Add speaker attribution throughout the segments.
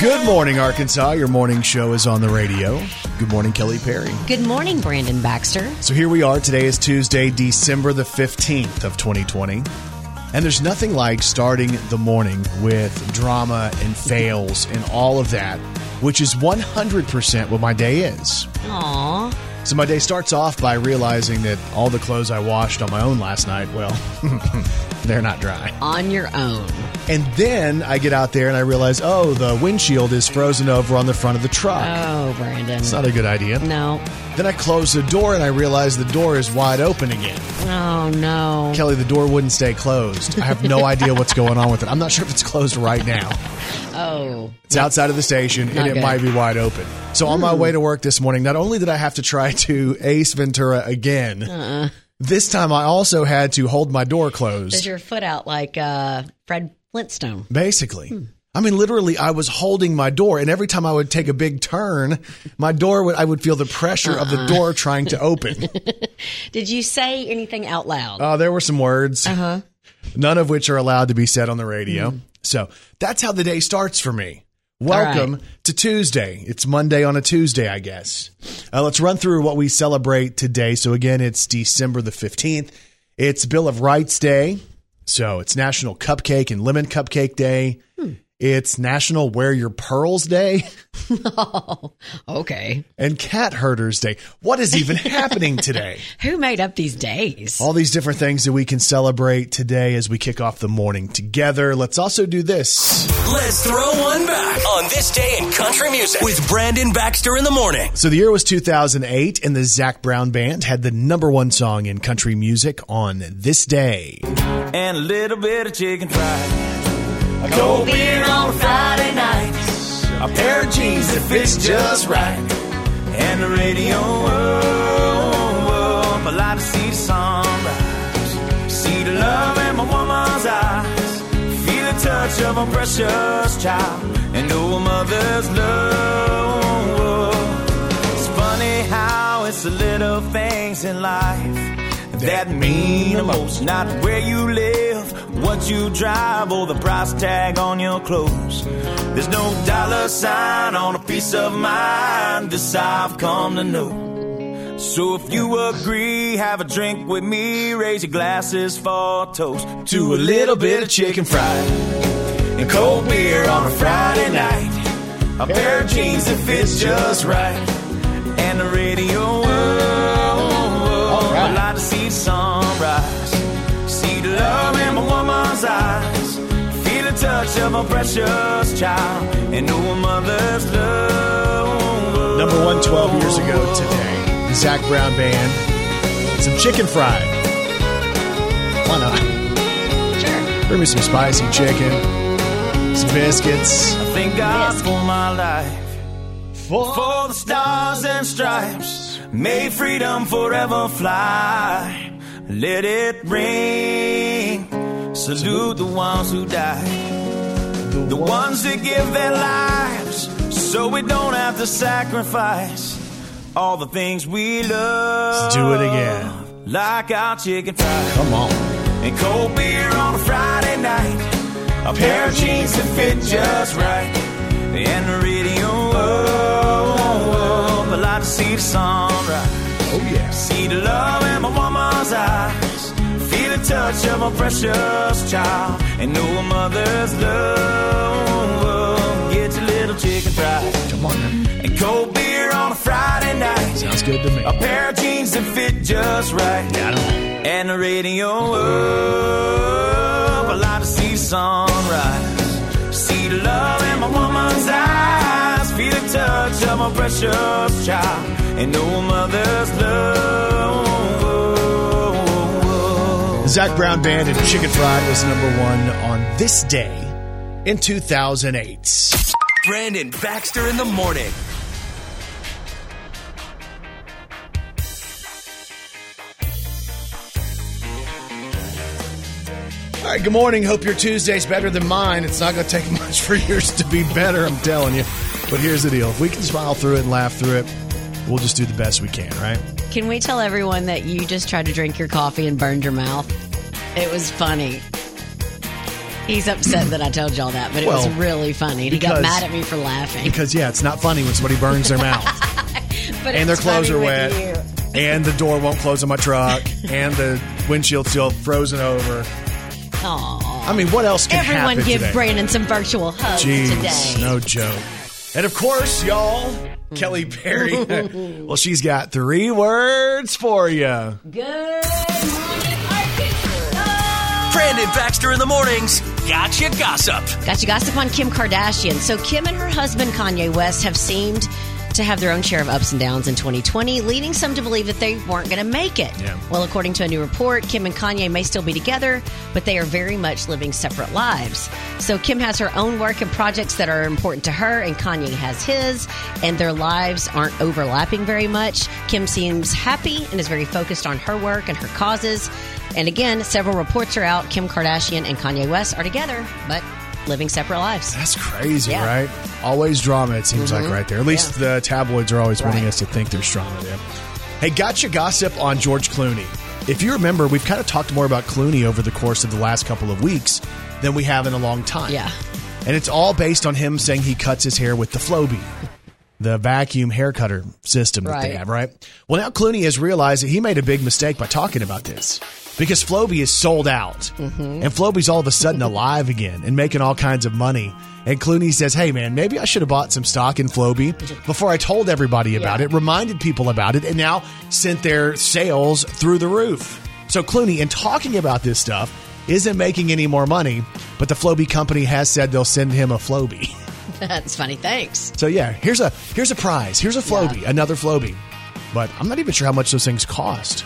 Speaker 1: Good morning, Arkansas. Your morning show is on the radio. Good morning, Kelly Perry.
Speaker 2: Good morning, Brandon Baxter.
Speaker 1: So here we are. Today is Tuesday, December the 15th of 2020. And there's nothing like starting the morning with drama and fails and all of that, which is 100% what my day is.
Speaker 2: Aw.
Speaker 1: So my day starts off by realizing that all the clothes I washed on my own last night, well, they're not dry.
Speaker 2: On your own.
Speaker 1: And then I get out there and I realize, oh, the windshield is frozen over on the front of the truck.
Speaker 2: Oh, Brandon.
Speaker 1: It's not a good idea.
Speaker 2: no.
Speaker 1: Then I close the door and I realize the door is wide open again.
Speaker 2: Oh, no.
Speaker 1: Kelly, the door wouldn't stay closed. I have no idea what's going on with it. I'm not sure if it's closed right now.
Speaker 2: Oh.
Speaker 1: It's outside of the station and it
Speaker 2: good.
Speaker 1: might be wide open. So on my way to work this morning, not only did I have to try to ace Ventura again, this time I also had to hold my door
Speaker 2: Is
Speaker 1: closed.
Speaker 2: your foot out like uh, Fred Flintstone?
Speaker 1: Basically. I mean, literally, I was holding my door, and every time I would take a big turn, my door would, I would feel the pressure of the door trying to open.
Speaker 2: Did you say anything out loud?
Speaker 1: Oh, there were some words,
Speaker 2: Uh-huh.
Speaker 1: none of which are allowed to be said on the radio. So that's how the day starts for me. Welcome
Speaker 2: right.
Speaker 1: to Tuesday. It's Monday on a Tuesday, I guess. Uh, let's run through what we celebrate today. So again, it's December the 15th. It's Bill of Rights Day. So it's National Cupcake and Lemon Cupcake Day. Hmm. It's National Wear Your Pearls Day
Speaker 2: oh, okay.
Speaker 1: and Cat Herders Day. What is even happening today?
Speaker 2: Who made up these days?
Speaker 1: All these different things that we can celebrate today as we kick off the morning together. Let's also do this.
Speaker 3: Let's throw one back on this day in country music with Brandon Baxter in the morning.
Speaker 1: So the year was 2008, and the Zac Brown Band had the number one song in country music on this day.
Speaker 4: and a little bit of chicken fried. A cold beer on a Friday night. A pair of jeans that fits just right. And the radio up. I like to see the sunrise. See the love in my woman's eyes. Feel the touch of a precious child. And know mother's love. It's funny how it's the little things in life that mean the most. Not where you live, what you drive, or the price tag on your clothes. There's no dollar sign on a piece of mind. This I've come to know. So if you agree, have a drink with me. Raise your glasses for a toast to a little bit of chicken fried and cold beer on a Friday night. A pair of jeans that fits just right, and the radio. Sunrise, see the love in my woman's eyes, feel the touch of a precious child, and know a mother's love.
Speaker 1: Number one 12 years ago today, the Zac Brown Band. Some chicken fried. Why not?
Speaker 2: Sure.
Speaker 1: Bring me some spicy chicken, some biscuits.
Speaker 4: I thank God for my life. For the stars and stripes, may freedom forever fly. Let it ring. Salute the ones who died, the ones that give their lives, so we don't have to sacrifice all the things we love.
Speaker 1: Let's do it again.
Speaker 4: Like our chicken fried
Speaker 1: Come on.
Speaker 4: and cold beer on a Friday night. A pair of jeans that fit just right, and the radio see the sunrise,
Speaker 1: Oh, yeah.
Speaker 4: see the love in my woman's eyes, feel the touch of a precious child, and know a mother's love. Get your little chicken fried
Speaker 1: Come on now.
Speaker 4: and cold beer on a Friday night.
Speaker 1: Sounds good to me.
Speaker 4: A pair of jeans that fit just right.
Speaker 1: I don't
Speaker 4: And the radio up. I like to see the sunrise. See the love in my woman's eyes. Feel the touch of my precious child. And know a mother's love.
Speaker 1: Zac Brown Band and Chicken Fried was number one on this day in 2008.
Speaker 3: Brandon Baxter in the morning.
Speaker 1: All right, good morning. Hope your Tuesday's better than mine. It's not going to take much for yours to be better, I'm telling you. But here's the deal if we can smile through it and laugh through it, we'll just do the best we can, right?
Speaker 2: Can we tell everyone that you just tried to drink your coffee and burned your mouth? It was funny. He's upset that I told y'all that, but it was really funny. He
Speaker 1: because-
Speaker 2: got mad at me for laughing.
Speaker 1: Because yeah, it's not funny when somebody burns their mouth
Speaker 2: But
Speaker 1: and their clothes are wet, and the door won't close on my truck, and the windshield's still frozen over.
Speaker 2: Aw.
Speaker 1: I mean, what else can
Speaker 2: Everyone give
Speaker 1: today?
Speaker 2: Brandon some virtual hugs
Speaker 1: Jeez,
Speaker 2: today.
Speaker 1: no joke. And of course, y'all, Kelly Perry. well, she's got three words for you.
Speaker 2: Good
Speaker 3: Brandon Baxter in the mornings. Gotcha gossip.
Speaker 2: Got you gossip on Kim Kardashian. So, Kim and her husband, Kanye West, have seemed to have their own share of ups and downs in 2020, leading some to believe that they weren't going to make it.
Speaker 1: Yeah.
Speaker 2: Well, according to a new report, Kim and Kanye may still be together, but they are very much living separate lives. So, Kim has her own work and projects that are important to her, and Kanye has his, and their lives aren't overlapping very much. Kim seems happy and is very focused on her work and her causes. And again, several reports are out. Kim Kardashian and Kanye West are together, but living separate lives.
Speaker 1: That's crazy,
Speaker 2: Yeah.
Speaker 1: right? Always drama, it seems like, mm-hmm. right there. At least the tabloids are always wanting us to think there's drama there. Hey, gotcha gossip on George Clooney. If you remember, we've kind of talked more about Clooney over the course of the last couple of weeks than we have in a long time.
Speaker 2: Yeah.
Speaker 1: And it's all based on him saying he cuts his hair with the Flowbee, the vacuum hair cutter system that they have, right? Well, now Clooney has realized that he made a big mistake by talking about this because Flowbee is sold out.
Speaker 2: Mm-hmm.
Speaker 1: And Flowbee's all of a sudden alive again and making all kinds of money. And Clooney says, hey, man, maybe I should have bought some stock in Flowbee before I told everybody about
Speaker 2: Yeah.
Speaker 1: it, reminded people about it, and now sent their sales through the roof. So Clooney, in talking about this stuff, isn't making any more money, but the Flowbee company has said they'll send him a Flowbee.
Speaker 2: That's funny. Thanks.
Speaker 1: So yeah, here's a here's a prize. Here's a Flowbee, another Flowbee. But I'm not even sure how much those things cost.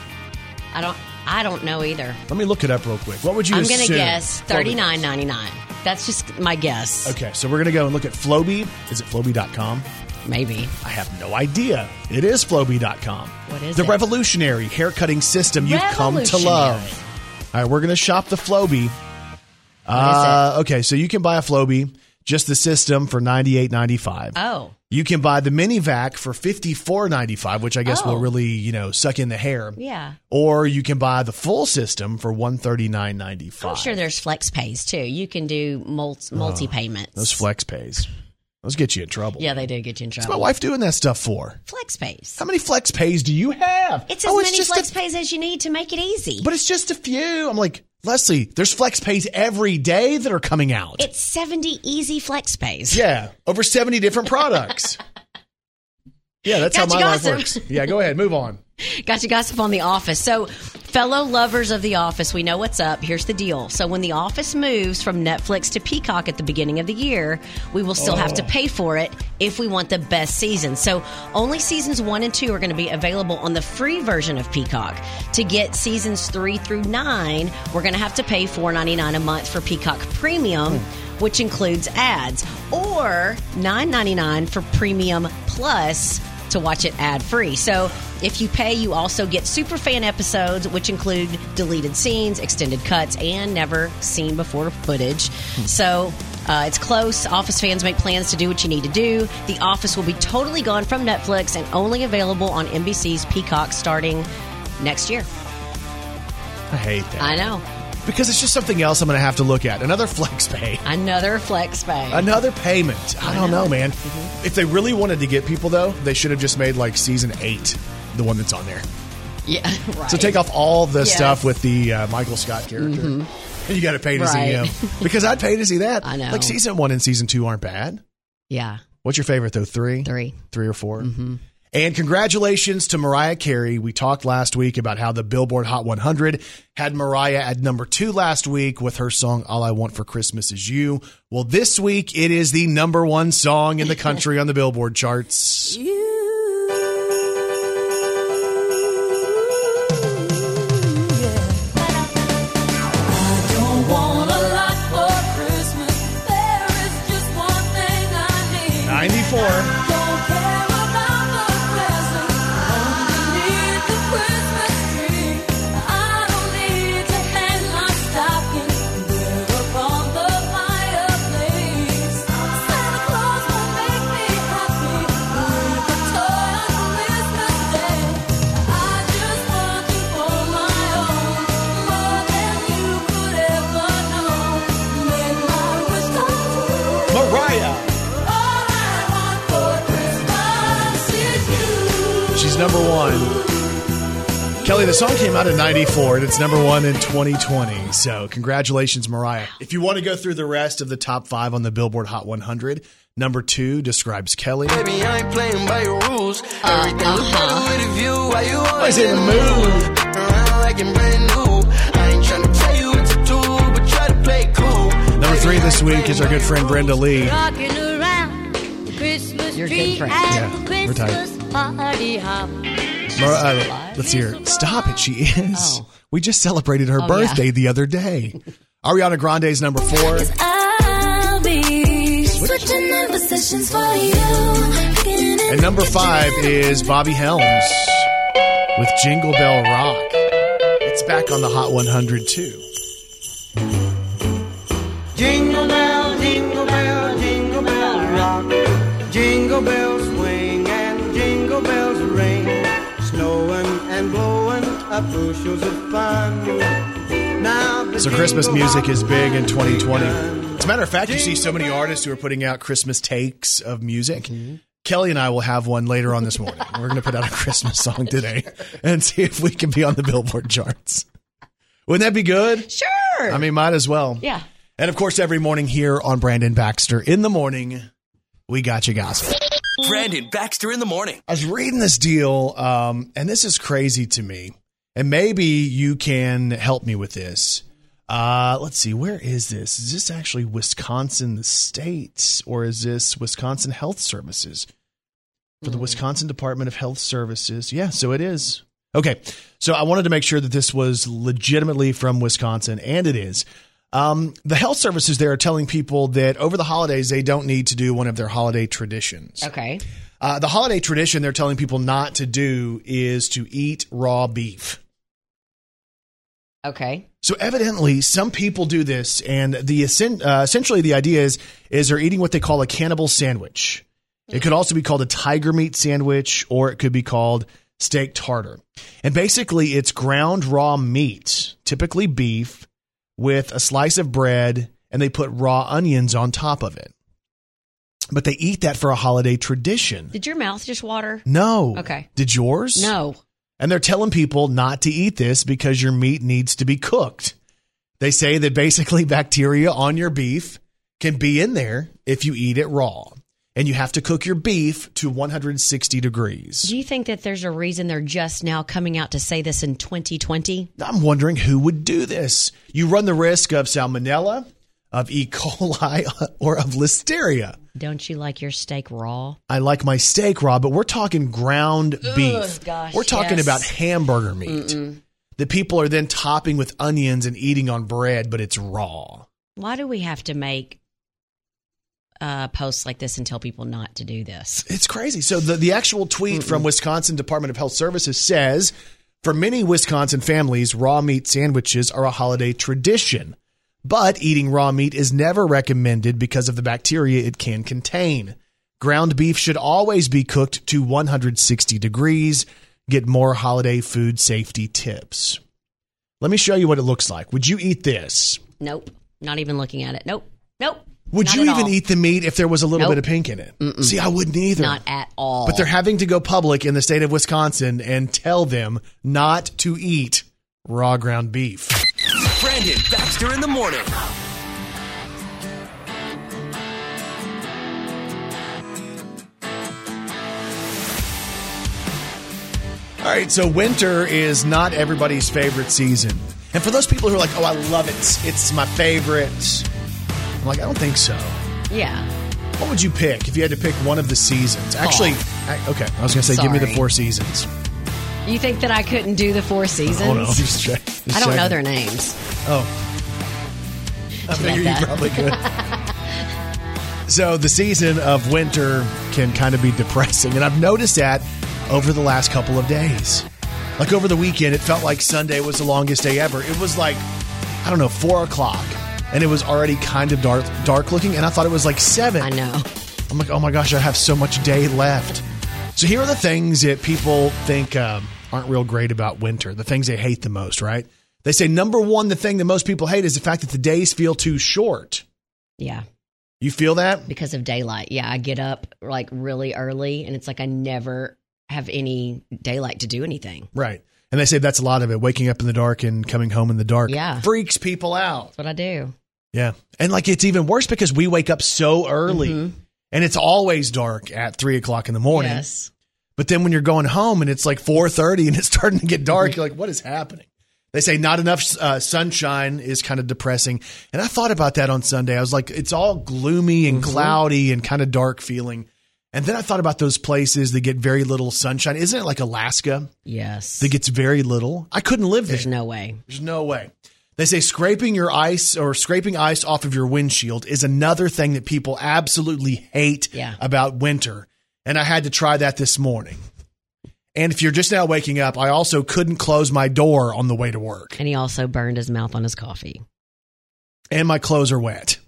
Speaker 2: I don't. I don't know either.
Speaker 1: Let me look it up real quick. What would you
Speaker 2: I'm going to guess thirty nine ninety nine. That's just my guess.
Speaker 1: Okay, so we're gonna go and look at Flowbee. Is it Flowbee.com?
Speaker 2: Maybe.
Speaker 1: I have no idea. It is Flowbee.com.
Speaker 2: What is
Speaker 1: the
Speaker 2: it?
Speaker 1: revolutionary hair cutting system you've come to love. All right, we're gonna shop the Flowbee. Uh, okay, so you can buy a Flowbee, just the system for ninety eight ninety five.
Speaker 2: Oh,
Speaker 1: You can buy the mini vac for fifty four ninety five, which I guess
Speaker 2: Oh.
Speaker 1: will really you know suck in the hair.
Speaker 2: yeah.
Speaker 1: Or you can buy the full system for one thirty nine ninety
Speaker 2: I'm sure there's flex pays too. You can do multi uh, multi payments.
Speaker 1: Those flex pays, those get you in trouble.
Speaker 2: Yeah, they do get you in trouble.
Speaker 1: What's my wife doing that stuff for?
Speaker 2: Flex pays.
Speaker 1: How many flex pays do you have?
Speaker 2: It's as
Speaker 1: Oh,
Speaker 2: many flex
Speaker 1: a-
Speaker 2: pays as you need to make it easy.
Speaker 1: but it's just a few. I'm like Leslie. There's flex pays every day that are coming out.
Speaker 2: it's 70 easy flex pays.
Speaker 1: yeah, over seventy different products. yeah, that's how my life works. Yeah, go ahead, move on.
Speaker 2: Got you gossip on The Office. So, fellow lovers of The Office, we know what's up. Here's the deal. So, when The Office moves from Netflix to Peacock at the beginning of the year, we will still have to oh. pay for it if we want the best season. So, only seasons one and two are going to be available on the free version of Peacock. To get seasons three through nine, we're going to have to pay $4.99 a month for Peacock Premium. Hmm. Which includes ads, or $9.99 for Premium Plus to watch it ad free. So if you pay, you also get super fan episodes, which include deleted scenes, extended cuts, and never seen before footage. So uh, it's close. Office fans make plans to do what you need to do. The Office will be totally gone from Netflix and only available on NBC's Peacock starting next year.
Speaker 1: I hate that
Speaker 2: I know.
Speaker 1: Because it's just something else I'm going to have to look at. Another flex pay.
Speaker 2: Another flex pay.
Speaker 1: Another payment. I don't know, man. If they really wanted to get people, though, they should have just made like season eight, the one that's on there.
Speaker 2: yeah, right.
Speaker 1: So take off all the
Speaker 2: Yes. Mm-hmm.
Speaker 1: stuff with the uh, Michael Scott character. You got to pay to see him because I'd pay to see that.
Speaker 2: I know.
Speaker 1: Like season one and season two aren't bad.
Speaker 2: Yeah,
Speaker 1: What's your favorite though? Three,
Speaker 2: three.
Speaker 1: three or 4 Mm-hmm. And congratulations to Mariah Carey. We talked last week about how the Billboard Hot 100 had Mariah at number two last week with her song "All I Want for Christmas Is You." Well, this week it is the number one song in the country on the Billboard charts.
Speaker 5: Don't the
Speaker 1: song came out in 94 and it's number one in 2020. So, congratulations, Mariah. If you want to go through the rest of the top five on the Billboard Hot 100, number two describes Kelly.
Speaker 6: Baby, I ain't playing by your rules. Uh-huh. Everything look better with a view. Why you always
Speaker 1: in the mood?
Speaker 6: Around like you're brand new. I ain't trying to tell you what to do, but try to play it cool.
Speaker 1: Number three this week is our good friend Brenda Lee.
Speaker 5: Rocking around Christmas
Speaker 2: Your good friend.
Speaker 1: Yeah, we're tight.
Speaker 5: Christmas party hop.
Speaker 1: Mar- uh, let's hear. it. Stop it. She is.
Speaker 2: Oh.
Speaker 1: We just celebrated her
Speaker 2: Oh,
Speaker 1: birthday the other day. Ariana Grande's number four.
Speaker 5: I'll be switching in positions for you.
Speaker 1: And number five is Bobby Helms with Jingle Bell Rock. It's back on the Hot 100 too.
Speaker 7: Jingle bell, jingle bell, jingle bell rock. Jingle bells
Speaker 1: So Christmas music is big in 2020. As a matter of fact, you see so many artists who are putting out Christmas takes of music. Kelly and I will have one later on this morning. We're going to put out a Christmas song today and see if we can be on the Billboard charts. Wouldn't that be good?
Speaker 2: Sure.
Speaker 1: I mean, might as well.
Speaker 2: yeah.
Speaker 1: And of course, every morning here on Brandon Baxter in the morning, we got you gospel.
Speaker 3: Brandon Baxter in the morning.
Speaker 1: I was reading this deal, um, and this is crazy to me. And maybe you can help me with this. Uh, let's see, where is this? Is this actually Wisconsin, the state, or is this Wisconsin Health Services? For the Wisconsin Department of Health Services. Yeah, so it is. Okay, so I wanted to make sure that this was legitimately from Wisconsin, and it is. Um, the health services there are telling people that over the holidays they don't need to do one of their holiday traditions.
Speaker 2: Okay.
Speaker 1: Uh, the holiday tradition they're telling people not to do is to eat raw beef.
Speaker 2: Okay.
Speaker 1: So evidently, some people do this, and the uh, essentially the idea is is they're eating what they call a cannibal sandwich. It could also be called a tiger meat sandwich, or it could be called steak tartare. And basically, it's ground raw meat, typically beef, with a slice of bread, and they put raw onions on top of it. But they eat that for a holiday tradition.
Speaker 2: Did your mouth just water?
Speaker 1: No.
Speaker 2: Okay.
Speaker 1: Did yours?
Speaker 2: No.
Speaker 1: And they're telling people not to eat this because your meat needs to be cooked. They say that basically bacteria on your beef can be in there if you eat it raw. And you have to cook your beef to 160 degrees.
Speaker 2: Do you think that there's a reason they're just now coming out to say this in 2020?
Speaker 1: I'm wondering who would do this. You run the risk of salmonella, of E. coli, or of listeria.
Speaker 2: Don't you like your steak raw?
Speaker 1: I like my steak raw, but we're talking ground beef.
Speaker 2: gosh,
Speaker 1: we're talking
Speaker 2: yes.
Speaker 1: about hamburger meat that people are then topping with onions and eating on bread, but it's raw.
Speaker 2: Why do we have to make uh, posts like this and tell people not to do this?
Speaker 1: It's crazy. So the, the actual tweet from Wisconsin Department of Health Services says for many Wisconsin families, raw meat sandwiches are a holiday tradition. But eating raw meat is never recommended because of the bacteria it can contain. Ground beef should always be cooked to 160 degrees. Get more holiday food safety tips. Let me show you what it looks like. Would you eat this?
Speaker 2: Nope. Not even looking at it. Nope. Nope.
Speaker 1: Would
Speaker 2: Not
Speaker 1: you even
Speaker 2: all.
Speaker 1: eat the meat if there was a little
Speaker 2: Nope.
Speaker 1: bit of pink in it? See, I wouldn't either.
Speaker 2: Not at all.
Speaker 1: But they're having to go public in the state of Wisconsin and tell them not to eat raw ground beef.
Speaker 3: Brandon Baxter in the morning.
Speaker 1: All right, so winter is not everybody's favorite season. And for those people who are like, oh, I love it, it's my favorite, I'm like, I don't think so.
Speaker 2: yeah.
Speaker 1: What would you pick if you had to pick one of the seasons? Actually, I, okay, I was going to say, give me the four seasons.
Speaker 2: You think that I couldn't do the four seasons?
Speaker 1: Oh, no, just check. just
Speaker 2: I don't know their names.
Speaker 1: Oh. I figure you
Speaker 2: that.
Speaker 1: probably could. so the season of winter can kind of be depressing. And I've noticed that over the last couple of days. Like over the weekend, it felt like Sunday was the longest day ever. It was like, I don't know, four o'clock. And it was already kind of dark dark looking, and I thought it was like seven.
Speaker 2: I know.
Speaker 1: I'm like, oh my gosh, I have so much day left. So here are the things that people think um, aren't real great about winter. The things they hate the most, right? They say number one, the thing that most people hate is the fact that the days feel too short.
Speaker 2: Yeah.
Speaker 1: You feel that?
Speaker 2: Because of daylight. Yeah. I get up like really early and it's like I never have any daylight to do anything.
Speaker 1: Right. And they say that's a lot of it. Waking up in the dark and coming home in the dark
Speaker 2: Yeah.
Speaker 1: freaks people out.
Speaker 2: That's what I do.
Speaker 1: Yeah. And like it's even worse because we wake up so early and it's always dark at three o'clock in the morning.
Speaker 2: Yes.
Speaker 1: But then when you're going home and it's like 4:30 and it's starting to get dark, you're like, what is happening? They say not enough uh, sunshine is kind of depressing. And I thought about that on Sunday. I was like, it's all gloomy and cloudy and kind of dark feeling. And then I thought about those places that get very little sunshine. Isn't it like Alaska
Speaker 2: Yes.
Speaker 1: that gets very little? I couldn't live there.
Speaker 2: There's no way.
Speaker 1: There's no way. They say scraping your ice or scraping ice off of your windshield is another thing that people absolutely hate
Speaker 2: Yeah.
Speaker 1: about winter. And I had to try that this morning. And if you're just now waking up, I also couldn't close my door on the way to work.
Speaker 2: And he also burned his mouth on his coffee.
Speaker 1: And my clothes are wet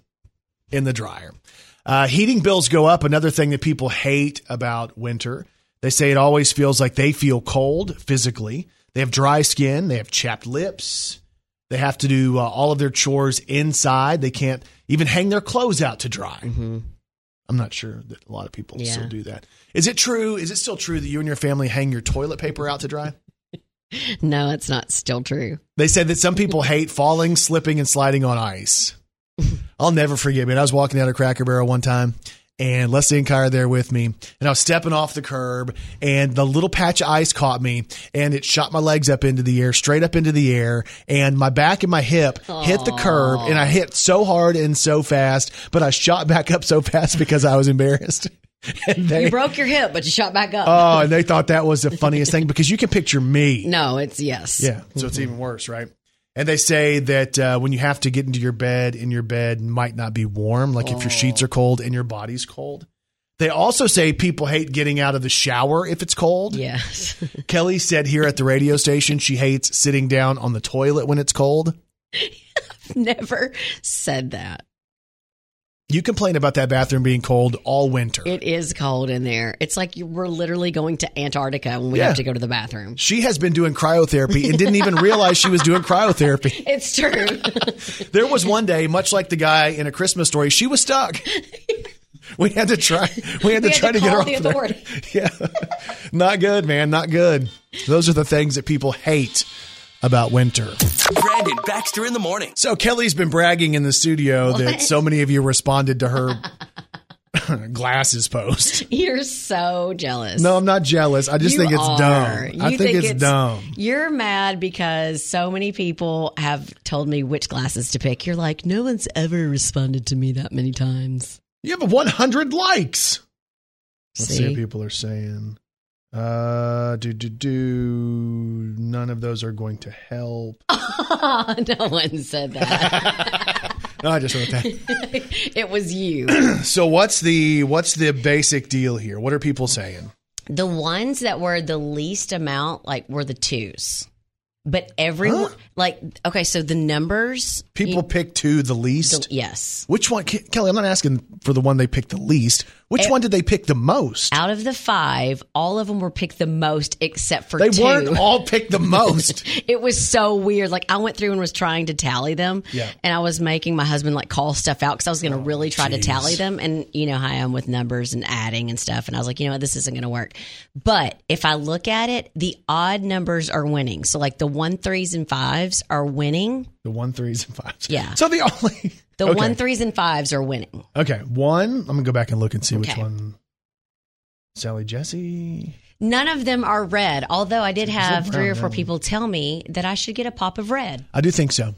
Speaker 1: in the dryer. Uh, heating bills go up. Another thing that people hate about winter. They say it always feels like they feel cold physically. They have dry skin. They have chapped lips. They have to do uh, all of their chores inside. They can't even hang their clothes out to dry. I'm not sure that a lot of people
Speaker 2: Yeah.
Speaker 1: still do that. Is it true? Is it still true that you and your family hang your toilet paper out to dry?
Speaker 2: No, it's not still true.
Speaker 1: They said that some people hate falling, slipping, and sliding on ice. I'll never forget, man. I was walking down a Cracker Barrel one time, and Leslie and Kai are there with me, and I was stepping off the curb, and the little patch of ice caught me, and it shot my legs up into the air, straight up into the air, and my back and my hip hit the curb, and I hit so hard and so fast, but I shot back up so fast because I was embarrassed. they,
Speaker 2: You broke your hip, but you shot back up.
Speaker 1: oh, and they thought that was the funniest thing because you can picture me.
Speaker 2: no, it's yes.
Speaker 1: Yeah. So it's even worse, right? And they say that uh, when you have to get into your bed, in your bed might not be warm, like if your sheets are cold and your body's cold. They also say people hate getting out of the shower if it's cold.
Speaker 2: Yes.
Speaker 1: Kelly said here at the radio station she hates sitting down on the toilet when it's cold.
Speaker 2: I've never said that.
Speaker 1: You complain about that bathroom being cold all winter.
Speaker 2: It is cold in there. It's like we're literally going to Antarctica when we
Speaker 1: Yeah.
Speaker 2: have to go to the bathroom.
Speaker 1: she has been doing cryotherapy and didn't even realize she was doing cryotherapy.
Speaker 2: It's true.
Speaker 1: There was one day, much like the guy in a Christmas story, she was stuck. We had to try. We had to
Speaker 2: had
Speaker 1: try
Speaker 2: to
Speaker 1: to, get her off
Speaker 2: the
Speaker 1: there. Yeah, not good, man. Not good. Those are the things that people hate about winter.
Speaker 3: Brandon Baxter in the morning.
Speaker 1: So Kelly's been bragging in the studio that so many of you responded to her glasses post.
Speaker 2: You're so jealous.
Speaker 1: No, I'm not jealous. I just
Speaker 2: You
Speaker 1: think it's
Speaker 2: are.
Speaker 1: dumb. I
Speaker 2: You
Speaker 1: think, it's, dumb.
Speaker 2: You're mad because so many people have told me which glasses to pick. You're like, no one's ever responded to me that many times.
Speaker 1: You have 100 likes. Let's see,
Speaker 2: See?
Speaker 1: what people are saying. Uh, do do do. None of those are going to help.
Speaker 2: no one said that.
Speaker 1: No, I just wrote that.
Speaker 2: it was you.
Speaker 1: so what's the what's the basic deal here? What are people saying?
Speaker 2: The ones that were the least amount, like, were the twos. But everyone, like, okay, so the numbers.
Speaker 1: People pick two the
Speaker 2: the-
Speaker 1: least.
Speaker 2: yes.
Speaker 1: Which one, Kelly? I'm not asking for the one they picked the least. Which
Speaker 2: Eh,
Speaker 1: one did they pick the most?
Speaker 2: Out of the five, all of them were picked the most except for
Speaker 1: They
Speaker 2: two.
Speaker 1: weren't all picked the most.
Speaker 2: it was so weird. Like I went through and was trying to tally them.
Speaker 1: Yeah.
Speaker 2: And I was making my husband like call stuff out because I was going to really try to tally them. And you know how I am with numbers and adding and stuff. And I was like, you know what, this isn't going to work. But if I look at it, the odd numbers are winning. So like the one threes and fives are winning.
Speaker 1: The one threes and fives.
Speaker 2: Yeah.
Speaker 1: So the only
Speaker 2: The
Speaker 1: okay.
Speaker 2: one threes and fives are winning.
Speaker 1: Okay, one. I'm gonna go back and look and see which one. Sally Jessy.
Speaker 2: None of them are red. Although I did have three or four people tell me that I should get a pop of red.
Speaker 1: I do think so.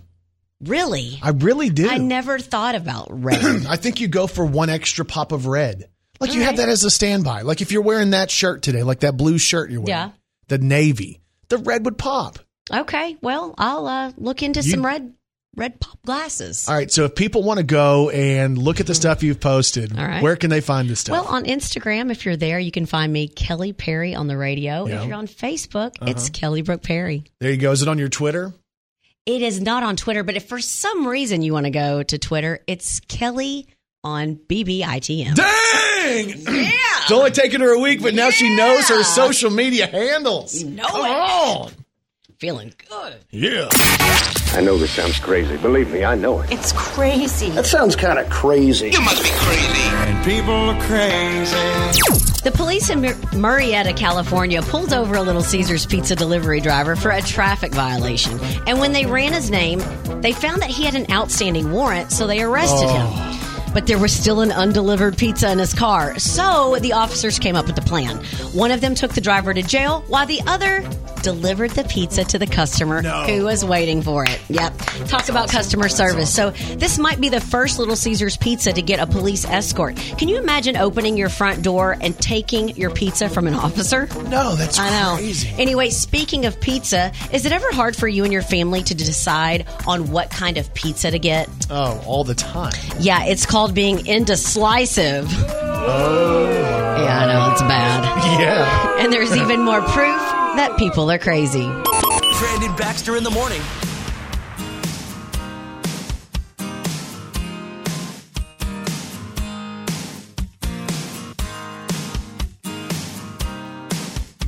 Speaker 2: Really?
Speaker 1: I really do.
Speaker 2: I never thought about red.
Speaker 1: I think you go for one extra pop of red. Like you
Speaker 2: All
Speaker 1: have that as a standby. Like if you're wearing that shirt today, like that blue shirt you're wearing,
Speaker 2: Yeah.
Speaker 1: the navy, the red would pop.
Speaker 2: Okay, well, I'll uh, look into
Speaker 1: You-
Speaker 2: some red red pop glasses.
Speaker 1: All right. So if people want to go and look at the stuff you've posted,
Speaker 2: right.
Speaker 1: where can they find this stuff?
Speaker 2: Well, on Instagram, if you're there, you can find me Kelly Perry on the radio.
Speaker 1: Yeah. Uh-huh.
Speaker 2: If you're on Facebook, it's Kelly Brooke Perry.
Speaker 1: there you go. Is it on your Twitter?
Speaker 2: It is not on Twitter, but if for some reason you want to go to Twitter, it's Kelly on BBITM.
Speaker 1: Dang! Yeah. it's only taken her a week, but now she knows her social media handles.
Speaker 2: know
Speaker 1: Come
Speaker 2: it.
Speaker 1: on.
Speaker 2: Feeling good.
Speaker 1: Yeah.
Speaker 8: I know this sounds crazy. Believe me, I know it.
Speaker 5: It's crazy.
Speaker 6: That sounds kind of crazy.
Speaker 8: You must be crazy.
Speaker 4: And people are crazy.
Speaker 2: The police in Mur- Murrieta, California, pulled over a Little Caesars pizza delivery driver for a traffic violation. And when they ran his name, they found that he had an outstanding warrant, so they arrested oh. him. But there was still an undelivered pizza in his car. So the officers came up with a plan. One of them took the driver to jail, while the other delivered the pizza to the customer
Speaker 1: No.
Speaker 2: who was waiting for it. Yep. Talk about customer service. So this might be the first Little Caesars pizza to get a police escort. Can you imagine opening your front door and taking your pizza from an officer?
Speaker 1: No, that's
Speaker 2: I know.
Speaker 1: crazy.
Speaker 2: Anyway, speaking of pizza, is it ever hard for you and your family to decide on what kind of pizza to get?
Speaker 1: Oh, all the time.
Speaker 2: Yeah, it's called being indecisive. Oh. Yeah, I know, it's bad.
Speaker 1: Yeah.
Speaker 2: And there's even more proof that people are crazy.
Speaker 3: Brandon Baxter in the morning.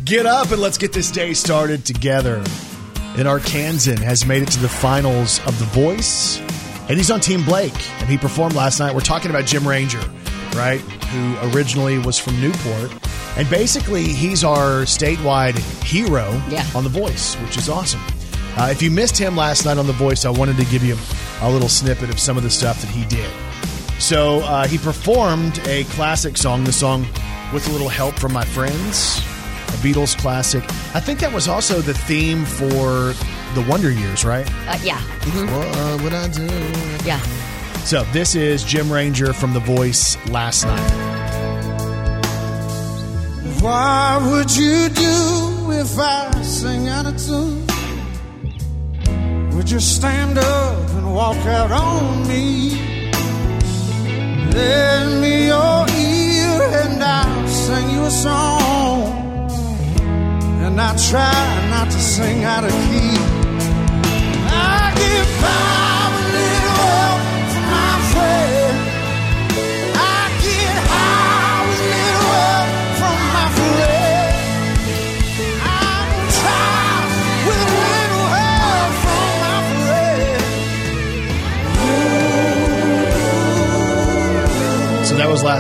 Speaker 1: Get up and let's get this day started together. And Arkansan has made it to the finals of The Voice, and he's on Team Blake, and he performed last night. We're talking about Jim Ranger, right? Who originally was from Newport. And basically, he's our statewide hero
Speaker 2: Yeah.
Speaker 1: on The Voice, which is awesome. Uh, if you missed him last night on The Voice, I wanted to give you a little snippet of some of the stuff that he did. So uh, he performed a classic song, the song With a Little Help from My Friends, a Beatles classic. I think that was also the theme for the Wonder Years, right?
Speaker 2: Uh, yeah. Mhm.
Speaker 1: What would I do?
Speaker 2: Yeah.
Speaker 1: So this is Jim Ranger from The Voice last night.
Speaker 7: What would you do if I sang out of tune? Would you stand up and walk out on me? Lend me your ear and I'll sing you a song. And I try not to sing out of key.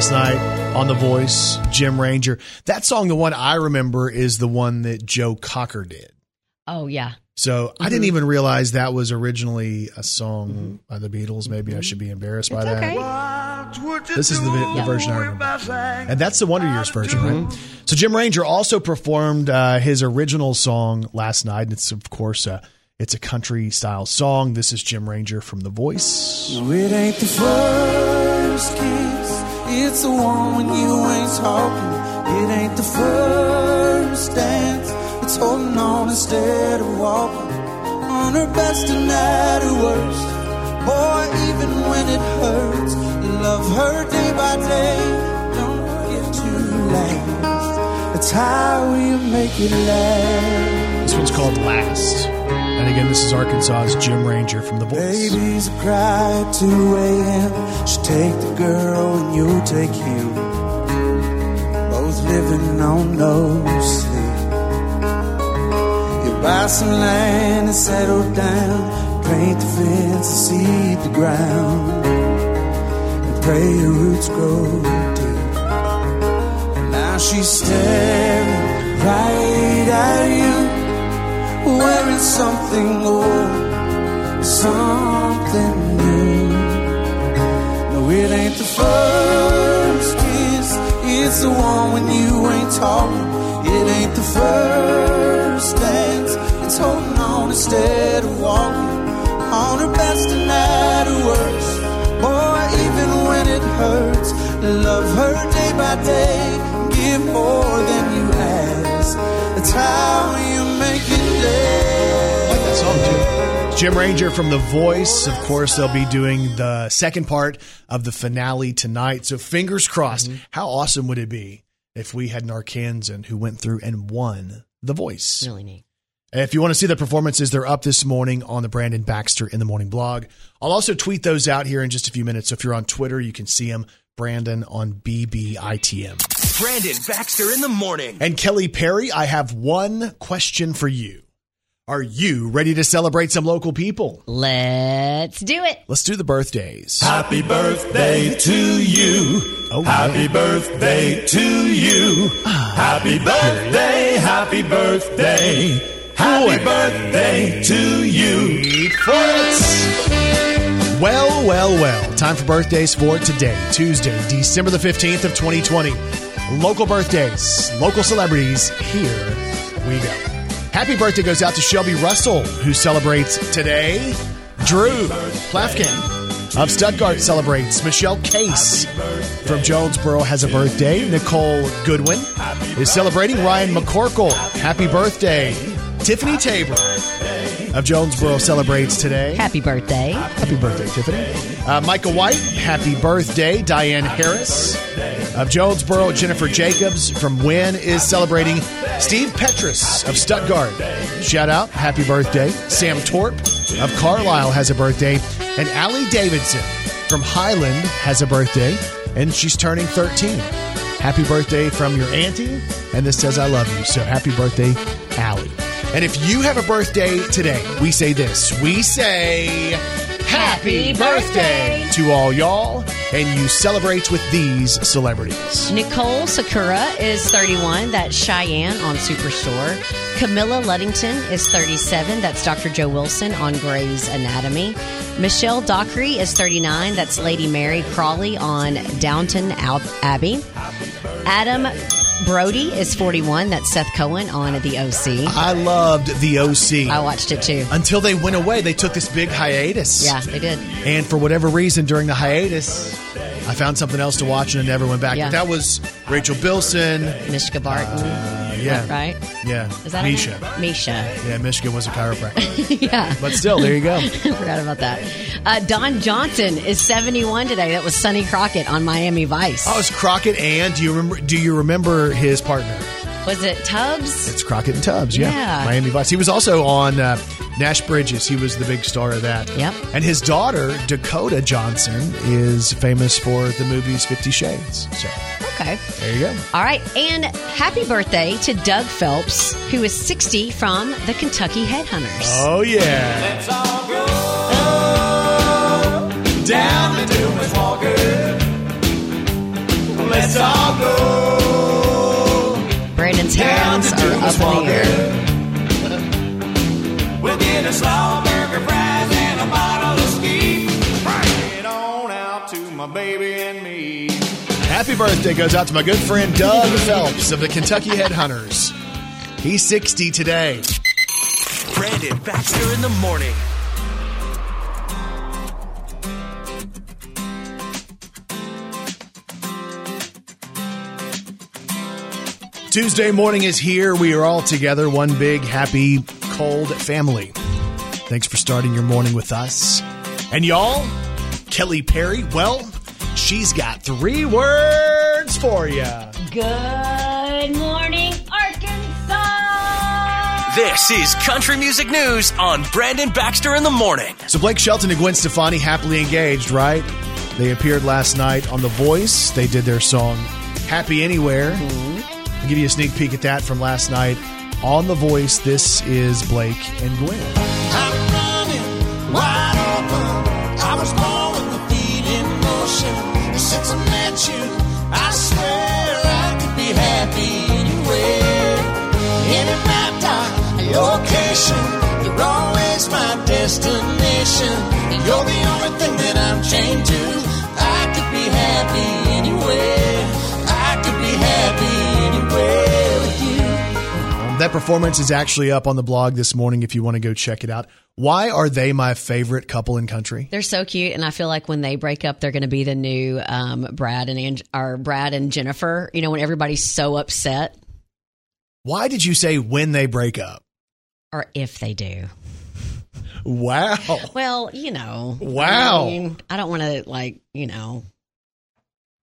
Speaker 1: Last night on The Voice, Jim Ranger. That song, the one I remember, is the one that Joe Cocker did.
Speaker 2: Oh, yeah.
Speaker 1: So I didn't even realize that was originally a song by the Beatles. Maybe I should be embarrassed by that.
Speaker 2: Okay.
Speaker 1: This is the, the version I remember. And that's the Wonder Years version, right? So Jim Ranger also performed uh, his original song last night. And it's, of course, uh, it's a country style song. This is Jim Ranger from The Voice.
Speaker 7: No, it ain't the first kiss. It's the one when you ain't talking. It ain't the first dance. It's holding on instead of walking. On her best and at her worst. Boy, even when it hurts, love her day by day. Don't get too last. That's how you make it last.
Speaker 1: This one's called Last. And again, this is Arkansas's Jim Ranger from The Voice.
Speaker 7: Babies will cry at 2 a.m. She take the girl and you take him. Both living on. You buy some land and settle down. Paint the fence and seed the ground. And pray your roots grow deep. And now she's staring right at you. Wearing something old something new. No, it ain't the first kiss. It's the one when you ain't talking. It ain't the first dance. It's holding on instead of walking. On her best and at her worst. Boy, even when it hurts, love her day by day. Give more than you ask. That's how you make it last.
Speaker 1: That song, too. It's Jim Ranger from The Voice. Of course, they'll be doing the second part of the finale tonight. So fingers crossed. Mm-hmm. How awesome would it be if we had an Arkansan who went through and won The Voice?
Speaker 2: Really neat.
Speaker 1: If you want to see the performances, they're up this morning on the Brandon Baxter in the Morning blog. I'll also tweet those out here in just a few minutes. So if you're on Twitter, you can see them. Brandon on BBITM.
Speaker 3: Brandon Baxter in the morning.
Speaker 1: And Kelly Perry, I have one question for you. Are you ready to celebrate some local people?
Speaker 2: Let's do it.
Speaker 1: Let's do the birthdays.
Speaker 4: Happy birthday to you.
Speaker 1: Oh,
Speaker 4: happy birthday to you. Ah. Happy birthday, happy birthday. Happy birthday to you.
Speaker 1: For well, well, well. Time for birthdays for today, Tuesday, December the 15th of 2020. Local birthdays, local celebrities. Here we go. Happy birthday goes out to Shelby Russell, who celebrates today. Drew Plafkin of Stuttgart celebrates. Michelle Case from Jonesboro has a birthday. Nicole Goodwin is celebrating. Ryan McCorkle, happy birthday. Tiffany Tabor of Jonesboro celebrates today.
Speaker 2: Happy birthday.
Speaker 1: Happy birthday, Tiffany. Uh, Michael White, happy birthday. Diane Harris of Jonesboro. Jennifer Jacobs from Wynne is celebrating. Steve Petrus of Stuttgart. Shout out, happy birthday. Sam Torp of Carlisle has a birthday. And Allie Davidson from Highland has a birthday, and she's turning 13. Happy birthday from your auntie, and this says I love you. So happy birthday, Allie. And if you have a birthday today, we say this. We say happy birthday to all y'all, and you celebrate with these celebrities.
Speaker 2: Nicole Sakura is 31. That's Cheyenne on Superstore. Camilla Luddington is 37. That's Dr. Jo Wilson on Grey's Anatomy. Michelle Dockery is 39. That's Lady Mary Crawley on Downton Abbey. Adam Brody is 41. That's Seth Cohen on The OC.
Speaker 1: I loved the OC.
Speaker 2: I watched it too.
Speaker 1: Until they went away, they took this big hiatus.
Speaker 2: Yeah, they did.
Speaker 1: And for whatever reason, during the hiatus, I found something else to watch and I never went back.
Speaker 2: Yeah.
Speaker 1: But that was Rachel Bilson.
Speaker 2: Mishka Barton.
Speaker 1: Uh, yeah.
Speaker 2: Right?
Speaker 1: Yeah.
Speaker 2: Is that Mischa. Mischa.
Speaker 1: Yeah, Michigan was a chiropractor.
Speaker 2: yeah.
Speaker 1: but still, there you go.
Speaker 2: Forgot about that. Uh, Don Johnson is 71 today. That was Sonny Crockett on Miami Vice.
Speaker 1: Oh, it's Crockett and do you remember do you remember his partner?
Speaker 2: Was it Tubbs?
Speaker 1: It's Crockett and Tubbs, yeah.
Speaker 2: Yeah.
Speaker 1: Miami Vice. He was also on uh, Nash Bridges. He was the big star of that.
Speaker 2: Yep.
Speaker 1: And his daughter, Dakota Johnson, is famous for the movies Fifty Shades. So
Speaker 2: Okay.
Speaker 1: there you go.
Speaker 2: All right. And happy birthday to Doug Phelps, who is 60 from the Kentucky Headhunters.
Speaker 1: Oh yeah.
Speaker 4: Let's all go down to Dumas Walker. Let's all go
Speaker 2: Brandon's
Speaker 4: down
Speaker 2: hands
Speaker 4: to
Speaker 2: are up
Speaker 4: Dumas
Speaker 2: in the
Speaker 4: Walker.
Speaker 2: air.
Speaker 1: Happy birthday goes out to my good friend Doug Phelps of the Kentucky Headhunters. He's 60 today.
Speaker 3: Brandon Baxter in the morning.
Speaker 1: Tuesday morning is here. We are all together, one big, happy, cold family. Thanks for starting your morning with us. And y'all, Kelly Perry, well, she's got three words for you.
Speaker 2: Good morning, Arkansas.
Speaker 3: This is Country Music News on Brandon Baxter in the morning.
Speaker 1: So Blake Shelton and Gwen Stefani happily engaged, right? They appeared last night on The Voice. They did their song Happy Anywhere. Mm-hmm. I'll give you a sneak peek at that from last night on The Voice. This is Blake and Gwen.
Speaker 4: I'm running wide open. I was born with the feet in motion. Since I met you, I swear I could be happy anywhere. Any map time, location, you're always my destination. You're the only thing that I'm chained to. I could be happy anywhere.
Speaker 1: That performance is actually up on the blog this morning if you want to go check it out. Why are they my favorite couple in country?
Speaker 2: They're so cute, and I feel like when they break up, they're going to be the new um, Brad and Ange- or Brad and Jennifer. You know, when everybody's so upset,
Speaker 1: Why did you say when they break up?
Speaker 2: or if they do.
Speaker 1: Wow.
Speaker 2: Well, you know.
Speaker 1: Wow.
Speaker 2: I, mean, I don't want to like, you know,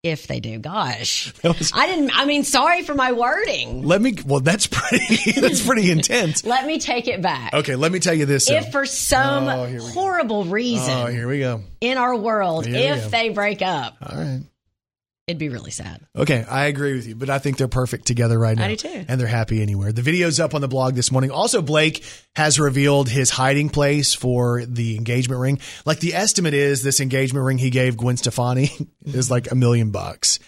Speaker 2: if they do. Gosh,
Speaker 1: was-
Speaker 2: I didn't. I mean, sorry for my wording.
Speaker 1: Let me well that's pretty that's pretty intense.
Speaker 2: Let me take it back.
Speaker 1: Okay, let me tell you this.
Speaker 2: If for some
Speaker 1: Oh, we go.
Speaker 2: horrible reason
Speaker 1: Oh, here we go.
Speaker 2: in our world,
Speaker 1: Here
Speaker 2: if they break up,
Speaker 1: All right.
Speaker 2: It'd be really sad.
Speaker 1: Okay, I agree with you, but I think they're perfect together right now.
Speaker 2: I do too.
Speaker 1: And they're happy anywhere. The video's up on the blog this morning. Also, Blake has revealed his hiding place for the engagement ring. Like the estimate is this engagement ring he gave Gwen Stefani is like a million bucks.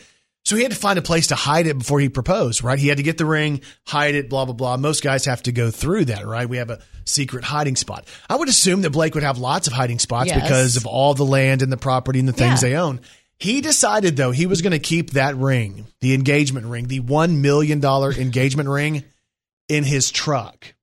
Speaker 1: So he had to find a place to hide it before he proposed, right? He had to get the ring, hide it, blah, blah, blah. Most guys have to go through that, right? We have a secret hiding spot. I would assume that Blake would have lots of hiding spots
Speaker 2: Yes.
Speaker 1: because of all the land and the property and the things
Speaker 2: Yeah.
Speaker 1: they own. He decided though he was going to keep that ring, the engagement ring, the $1 million engagement ring in his truck.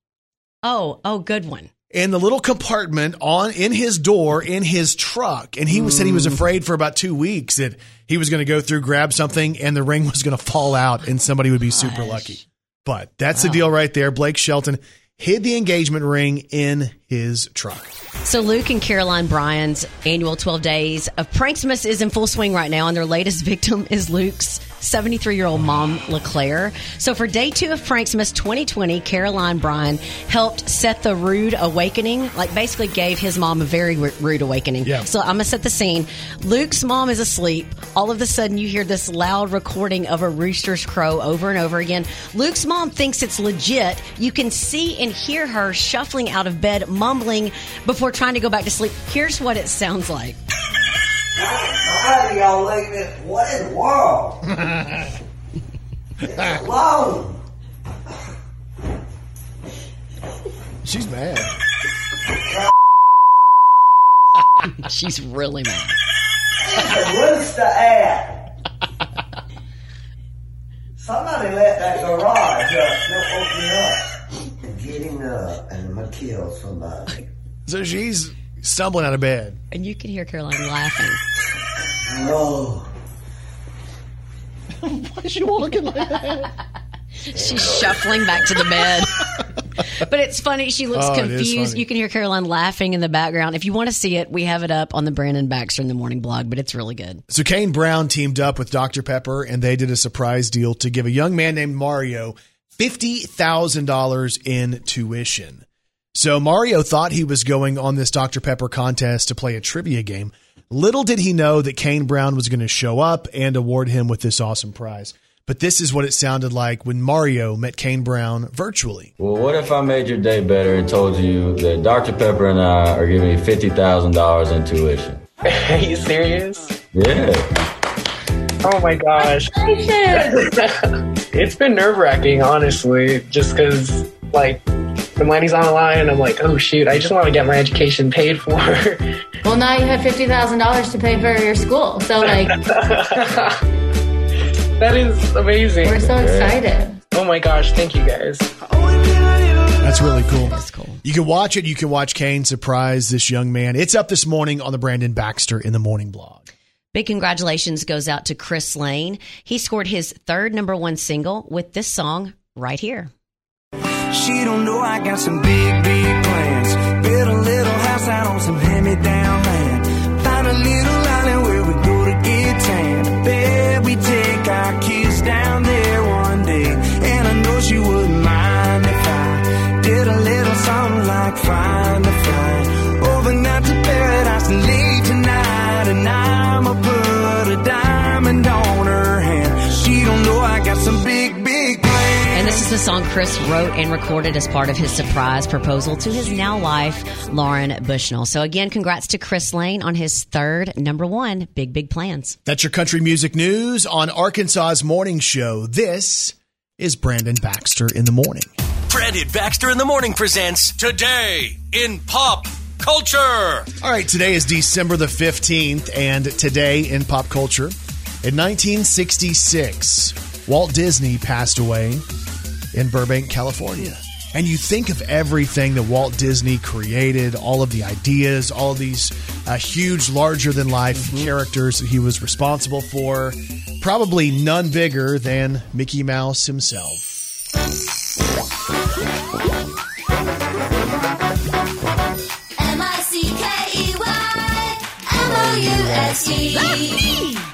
Speaker 2: Oh, oh, good one.
Speaker 1: In the little compartment on in his door in his truck. And he was said he was afraid for about two weeks that he was going to go through, grab something, and the ring was going to fall out and somebody would be super lucky. But that's the deal right there. Blake Shelton hid the engagement ring in his truck.
Speaker 2: So Luke and Caroline Bryan's annual 12 days of Pranksmas is in full swing right now, and their latest victim is Luke's 73-year-old mom, LeClaire. So for day two of Pranksmas 2020, Caroline Bryan helped set the rude awakening, like basically gave his mom a very rude awakening.
Speaker 1: Yeah.
Speaker 2: So I'm going to set the scene. Luke's mom is asleep. All of a sudden, you hear this loud recording of a rooster's crow over and over again. Luke's mom thinks it's legit. You can see and hear her shuffling out of bed, mumbling before trying to go back to sleep. Here's what it sounds like.
Speaker 9: How do y'all leave it? What in the world? it's alone.
Speaker 1: She's mad.
Speaker 2: She's really mad.
Speaker 9: What's the rooster at. Somebody let that garage up. Don't open up. Getting up and I'm gonna kill somebody.
Speaker 1: So she's stumbling out of bed.
Speaker 2: And you can hear Caroline laughing.
Speaker 9: No.
Speaker 1: Why is she walking like that?
Speaker 2: She's shuffling back to the bed. but it's funny. She looks
Speaker 1: Oh,
Speaker 2: confused. You can hear Caroline laughing in the background. If you want to see it, we have it up on the Brandon Baxter in the Morning blog, but it's really good.
Speaker 1: So Kane Brown teamed up with Dr. Pepper and they did a surprise deal to give a young man named Mario $50,000 in tuition. So Mario thought he was going on this Dr. Pepper contest to play a trivia game. Little did he know that Kane Brown was going to show up and award him with this awesome prize. But this is what it sounded like when Mario met Kane Brown virtually.
Speaker 10: Well, what if I made your day better and told you that Dr. Pepper and I are giving you $50,000 in tuition?
Speaker 11: Are you serious?
Speaker 10: Yeah.
Speaker 11: Oh my gosh. it's been nerve wracking, honestly, just because, like, the money's on the line, and I'm like, oh shoot, I just want to get my education paid for.
Speaker 12: Well, now you have fifty thousand dollars to pay for your school. So, like,
Speaker 11: that is amazing.
Speaker 12: we're so excited.
Speaker 11: Oh my gosh, thank you guys.
Speaker 1: That's really cool.
Speaker 2: That's cool.
Speaker 1: You can watch it. You can watch Kane surprise this young man. It's up this morning on the Brandon Baxter in the Morning blog.
Speaker 2: Big congratulations goes out to Chris Lane. He scored his third number one single with this song right here.
Speaker 4: She don't know I got some big, big plans. Build a little house out on some hand-me-down land. Find a little island where plans.
Speaker 2: This is the song Chris wrote and recorded as part of his surprise proposal to his now wife, Lauren Bushnell. So again, congrats to Chris Lane on his third number one, Big Big Plans.
Speaker 1: That's your country music news on Arkansas's morning show. This is Brandon Baxter in the morning.
Speaker 3: Brandon Baxter in the morning presents Today in Pop Culture.
Speaker 1: All right, today is December the 15th, and today in pop culture, in 1966, Walt Disney passed away in Burbank, California. And you think of everything that Walt Disney created, all of the ideas, all of these uh, huge, larger than life characters that he was responsible for, probably none bigger than Mickey Mouse himself.
Speaker 5: M I C K E Y M O U S E.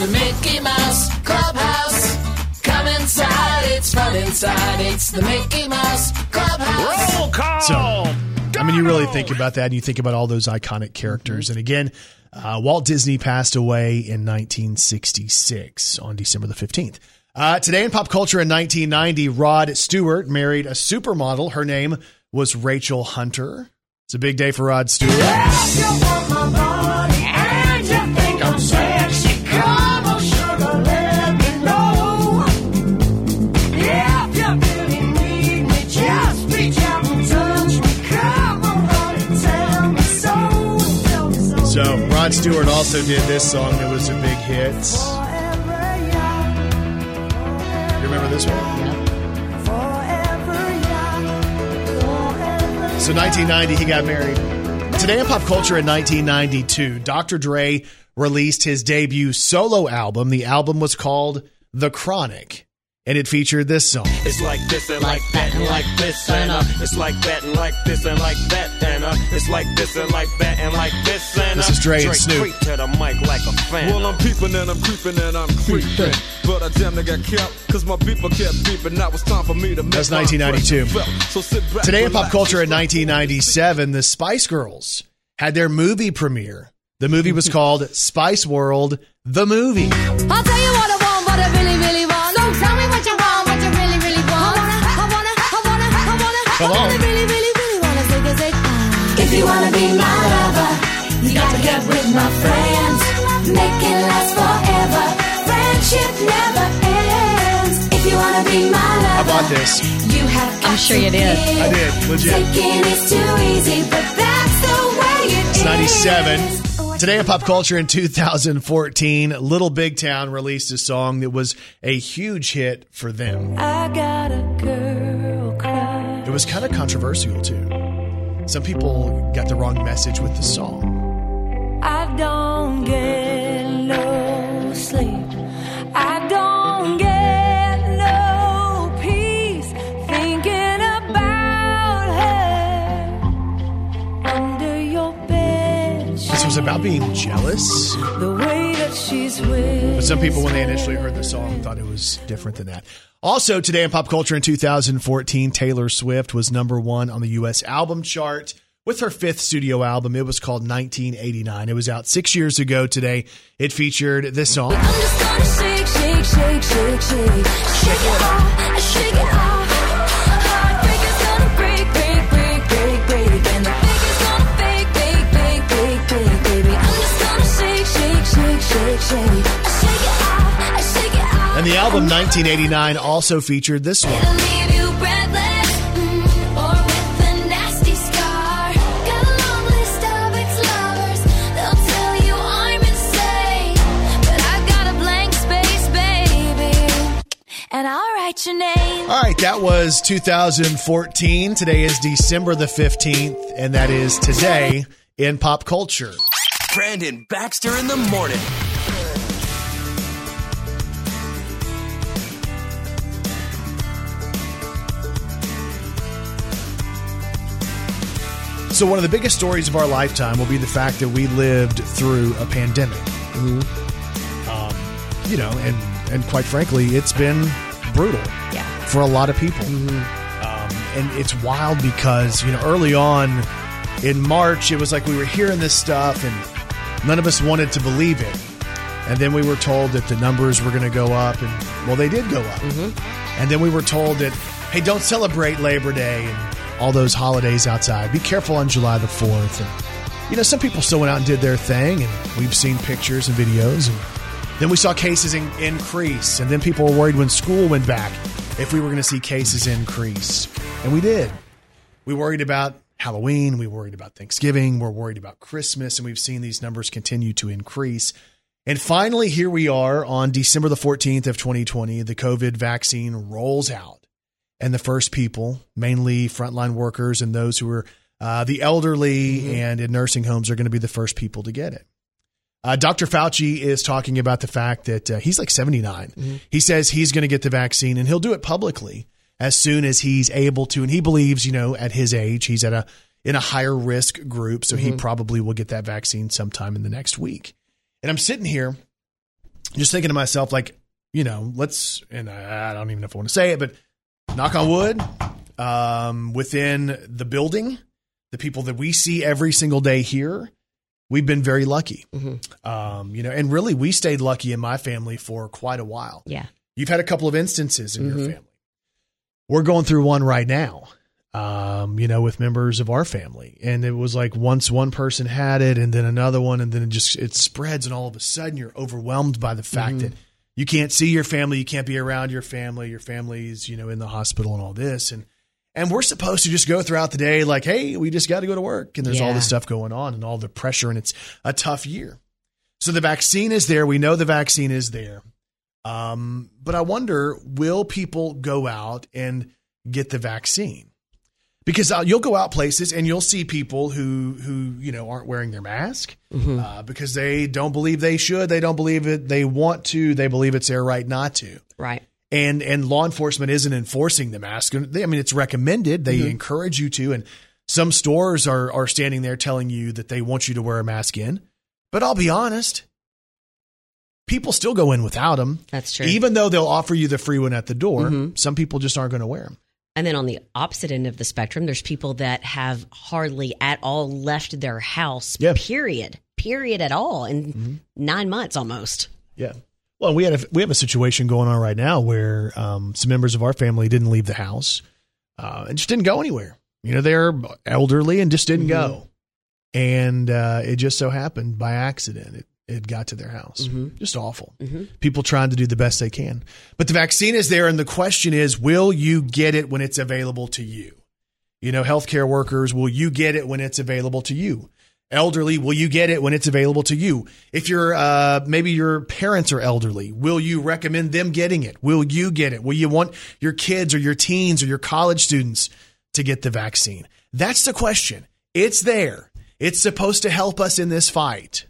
Speaker 13: It's the Mickey Mouse Clubhouse. Come inside, it's fun inside. It's the Mickey Mouse Clubhouse.
Speaker 1: Roll So, I mean, you really think about that and you think about all those iconic characters. And again, uh, Walt Disney passed away in 1966 on December the 15th. Uh, today in pop culture in 1990, Rod Stewart married a supermodel. Her name was Rachel Hunter. It's a big day for Rod Stewart. Rod Stewart also did this song that was a big hit. You remember this one? So 1990, he got married. Today in pop culture in 1992, Dr. Dre released his debut solo album. The album was called The Chronic, and it featured this song.
Speaker 14: It's like this and like that and like this and uh, it's like that and like this and like that and uh, it's like this and like that and like this and uh,
Speaker 1: This is Dre and Snoop.
Speaker 14: creep to the mic like a fan.
Speaker 15: Well, I'm peeping and I'm creeping and I'm creeping. but I damn near got kept because my beeper kept beeping. Now it's time for me to
Speaker 1: That's
Speaker 15: my
Speaker 1: 1992.
Speaker 15: So sit back,
Speaker 1: Today in pop culture in 1997, the Spice Girls had their movie premiere. The movie was called Spice World, the movie.
Speaker 5: I'll tell you what I want, what I really, really wanna, I
Speaker 1: Come
Speaker 5: wanna,
Speaker 1: on.
Speaker 5: really, really, really wanna say, say, say. If you wanna be my lover, you gotta get with my friends. Make it last forever. Friendship never ends. If you wanna be my
Speaker 1: I
Speaker 5: lover,
Speaker 1: bought this.
Speaker 5: you have got
Speaker 2: I'm sure you did.
Speaker 1: I did, legit.
Speaker 5: Taking is too easy, but that's the way it
Speaker 1: It's
Speaker 5: is.
Speaker 1: 97. Today in pop culture in 2014, Little Big Town released a song that was a huge hit for them.
Speaker 5: I got a girl cry.
Speaker 1: It was kind of controversial too. Some people got the wrong message with the song.
Speaker 5: I don't get no sleep. I don't get no peace thinking about her under your bed.
Speaker 1: This was about being jealous.
Speaker 5: The way that she's with.
Speaker 1: But some people, when they initially heard the song, thought it was different than that. Also, today in pop culture in 2014, Taylor Swift was number one on the U.S. album chart with her fifth studio album. It was called 1989. It was out six years ago today. It featured this song.
Speaker 5: Shake, shake, shake, shake, And the
Speaker 1: album 1989 also featured this one.
Speaker 5: It'll leave you breathless, mm, or with a nasty scar. Got a long list of ex-lovers. They'll tell you I'm insane, but I got a blank space, baby, and I'll write your name.
Speaker 1: All right, that was 2014. Today is December the 15th, and that is today in pop culture.
Speaker 3: Brandon Baxter in the morning.
Speaker 1: So, one of the biggest stories of our lifetime will be the fact that we lived through a pandemic. Um, you know, and and quite frankly, it's been brutal
Speaker 2: Yeah.
Speaker 1: for a lot of people. Um, and it's wild because you know, early on in March, it was like we were hearing this stuff, and none of us wanted to believe it. And then we were told that the numbers were going to go up, and well, they did go up. And then we were told that, hey, don't celebrate Labor Day and all those holidays outside. Be careful on July the 4th. And, you know, some people still went out and did their thing, and we've seen pictures and videos. And then we saw cases in- increase. And then people were worried when school went back if we were going to see cases increase. And we did. We worried about Halloween. We worried about Thanksgiving. We're worried about Christmas. And we've seen these numbers continue to increase. And finally, here we are on December the 14th of 2020. The COVID vaccine rolls out. And the first people, mainly frontline workers and those who are uh, the elderly and in nursing homes, are going to be the first people to get it. Uh, Dr. Fauci is talking about the fact that uh, he's like 79. He says he's going to get the vaccine and he'll do it publicly as soon as he's able to. And he believes, you know, at his age, he's at a in a higher risk group, so he
Speaker 16: Mhm.
Speaker 1: probably will get that vaccine sometime in the next week. And I'm sitting here just thinking to myself, like, you know, let's, and I, I don't even know if I want to say it, but knock on wood, um, within the building, the people that we see every single day here, we've been very lucky. Um, you know, and really, we stayed lucky in my family for quite a while.
Speaker 2: Yeah.
Speaker 1: You've had a couple of instances in your
Speaker 2: Mhm.
Speaker 1: family. We're going through one right now, um, you know, with members of our family. And it was like once one person had it and then another one, and then it just it spreads, and all of a sudden you're overwhelmed by the fact
Speaker 2: Mhm.
Speaker 1: that you can't see your family, you can't be around your family, your family's, you know, in the hospital and all this. And and we're supposed to just go throughout the day like, hey, we just got to go to work. And there's all this stuff going on and all the pressure, and it's a tough year. So the vaccine is there. We know the vaccine is there. Um, but I wonder, will people go out and get the vaccine? Because uh, you'll go out places and you'll see people who who you know aren't wearing their mask uh, because they don't believe they should. They don't believe it. They want to. They believe it's their right not to.
Speaker 2: Right.
Speaker 1: And and law enforcement isn't enforcing the mask. They, I mean, it's recommended. They
Speaker 2: Mhm.
Speaker 1: encourage you to. And some stores are are standing there telling you that they want you to wear a mask in. But I'll be honest, people still go in without them.
Speaker 2: That's true.
Speaker 1: Even though they'll offer you the free one at the door,
Speaker 2: Mhm.
Speaker 1: some people just aren't going to wear them.
Speaker 2: And then on the opposite end of the spectrum, there's people that have hardly at all left their house, period. Period at all in nine months almost.
Speaker 1: Yeah. Well, we had a, we have a situation going on right now where um, some members of our family didn't leave the house uh, and just didn't go anywhere. You know, they're elderly and just didn't go, and uh, it just so happened by accident it it got to their house. Just awful. People trying to do the best they can, but the vaccine is there, and the question is, will you get it when it's available to you? You know, healthcare workers, will you get it when it's available to you? Elderly, will you get it when it's available to you? If you're, uh, maybe your parents are elderly, will you recommend them getting it? Will you get it? Will you want your kids or your teens or your college students to get the vaccine? That's the question. It's there. It's supposed to help us in this fight,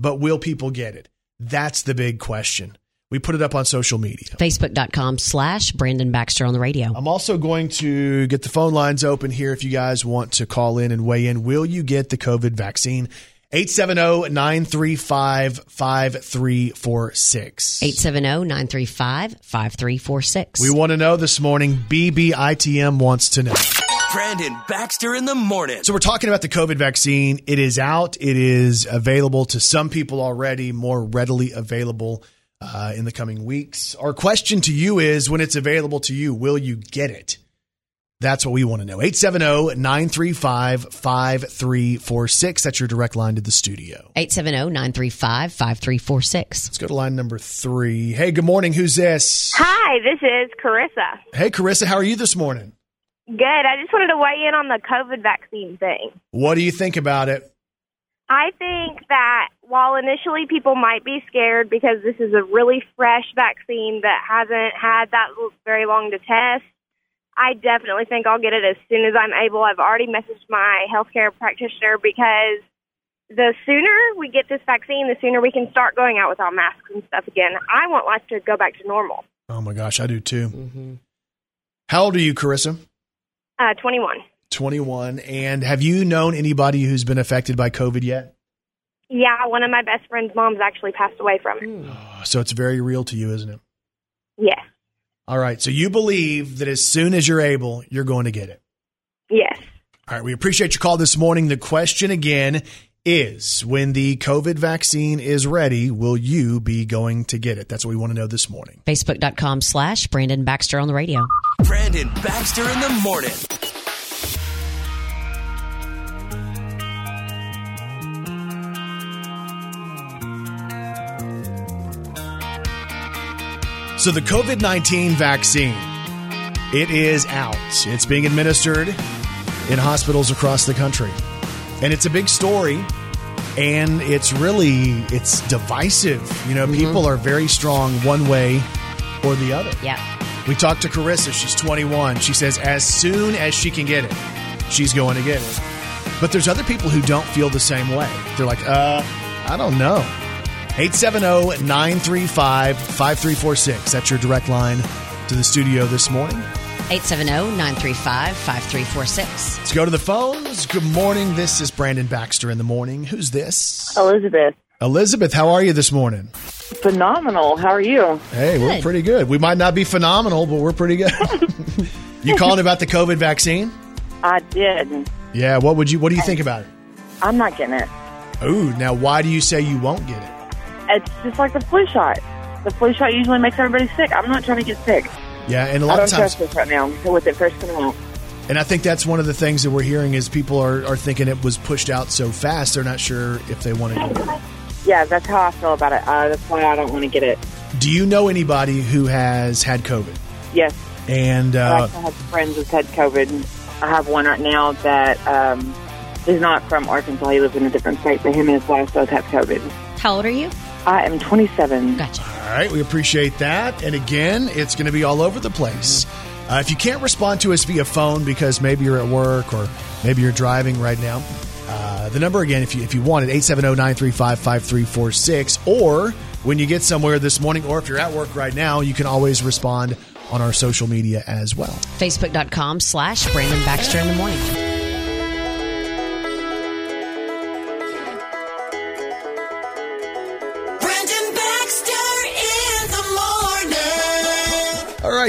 Speaker 1: but will people get it? That's the big question. We put it up on social media.
Speaker 2: Facebook.com slash Brandon Baxter on the radio.
Speaker 1: I'm also going to get the phone lines open here if you guys want to call in and weigh in. Will you get the COVID vaccine? 870 935 5346.
Speaker 2: 870-935-5346.
Speaker 1: We want to know this morning. BBITM wants to know.
Speaker 3: Brandon Baxter in the morning.
Speaker 1: So we're talking about the COVID vaccine. It is out. It is available to some people already, more readily available uh, in the coming weeks. Our question to you is when it's available to you, will you get it? That's what we want to know. 870-935-5346. That's your direct line to the studio.
Speaker 2: 870-935-5346.
Speaker 1: Let's go to line number three. Hey, good morning. Who's this?
Speaker 16: Hi, this is Carissa.
Speaker 1: Hey, Carissa, how are you this morning?
Speaker 16: Good. I just wanted to weigh in on the COVID vaccine thing.
Speaker 1: What do you think about it?
Speaker 16: I think that while initially people might be scared because this is a really fresh vaccine that hasn't had that very long to test, I definitely think I'll get it as soon as I'm able. I've already messaged my healthcare practitioner because the sooner we get this vaccine, the sooner we can start going out without masks and stuff again. I want life to go back to normal.
Speaker 1: Oh my gosh, I do too. Mm-hmm. How old are you, Carissa?
Speaker 16: Uh, 21.
Speaker 1: 21. And have you known anybody who's been affected by COVID yet?
Speaker 16: Yeah, one of my best friend's moms actually passed away from it.
Speaker 1: So it's very real to you, isn't it?
Speaker 16: Yes,
Speaker 1: All right. So you believe that as soon as you're able, you're going to get it.
Speaker 16: yes.
Speaker 1: All right. We appreciate your call this morning. The question again is when the COVID vaccine is ready, will you be going to get it? That's what we want to know this morning.
Speaker 2: Facebook.com slash Brandon Baxter on the radio.
Speaker 3: Brandon Baxter in the morning.
Speaker 1: So the COVID 19 vaccine, it is out. It's being administered in hospitals across the country. And it's a big story. And it's really it's divisive. You know, people are very strong one way or the other.
Speaker 2: Yeah.
Speaker 1: We talked to Carissa. She's 21. She says as soon as she can get it, she's going to get it. But there's other people who don't feel the same way. They're like, uh, I don't know. 870 935 5346. That's your direct line to the studio this morning.
Speaker 2: 870-935-5346.
Speaker 1: Let's go to the phones. Good morning. This is Brandon Baxter in the morning. Who's this?
Speaker 17: Elizabeth.
Speaker 1: Elizabeth, how are you this morning?
Speaker 17: Phenomenal. How are you?
Speaker 1: Hey, we're pretty good. We might not be phenomenal, but we're pretty good. you calling about the COVID vaccine?
Speaker 17: I did.
Speaker 1: Yeah. What would you? What do you think about it?
Speaker 17: I'm not getting it.
Speaker 1: Ooh. Now, why do you say you won't get it?
Speaker 17: It's just like the flu shot. The flu shot usually makes everybody sick. I'm not trying to get sick.
Speaker 1: Yeah, and a lot I
Speaker 17: don't
Speaker 1: of times,
Speaker 17: trust this right now with it first coming out.
Speaker 1: and I think that's one of the things that we're hearing is people are, are thinking it was pushed out so fast. They're not sure if they want to do it.
Speaker 17: Yeah, that's how I feel about it. Uh, that's why I don't want to get it.
Speaker 1: Do you know anybody who has had COVID?
Speaker 17: Yes,
Speaker 1: And
Speaker 17: I
Speaker 1: uh,
Speaker 17: also have friends who've had COVID. I have one right now that um, is not from Arkansas. He lives in a different state, but him and his wife both have COVID.
Speaker 2: How old are you?
Speaker 17: I am 27.
Speaker 2: Gotcha.
Speaker 1: All right, we appreciate that. And again, it's going to be all over the place. Uh, if you can't respond to us via phone because maybe you're at work or maybe you're driving right now, uh, the number again, if you if you want it, 870-935-5346. Or when you get somewhere this morning, or if you're at work right now, you can always respond on our social media as well.
Speaker 2: Facebook.com slash Brandon Baxter in the morning.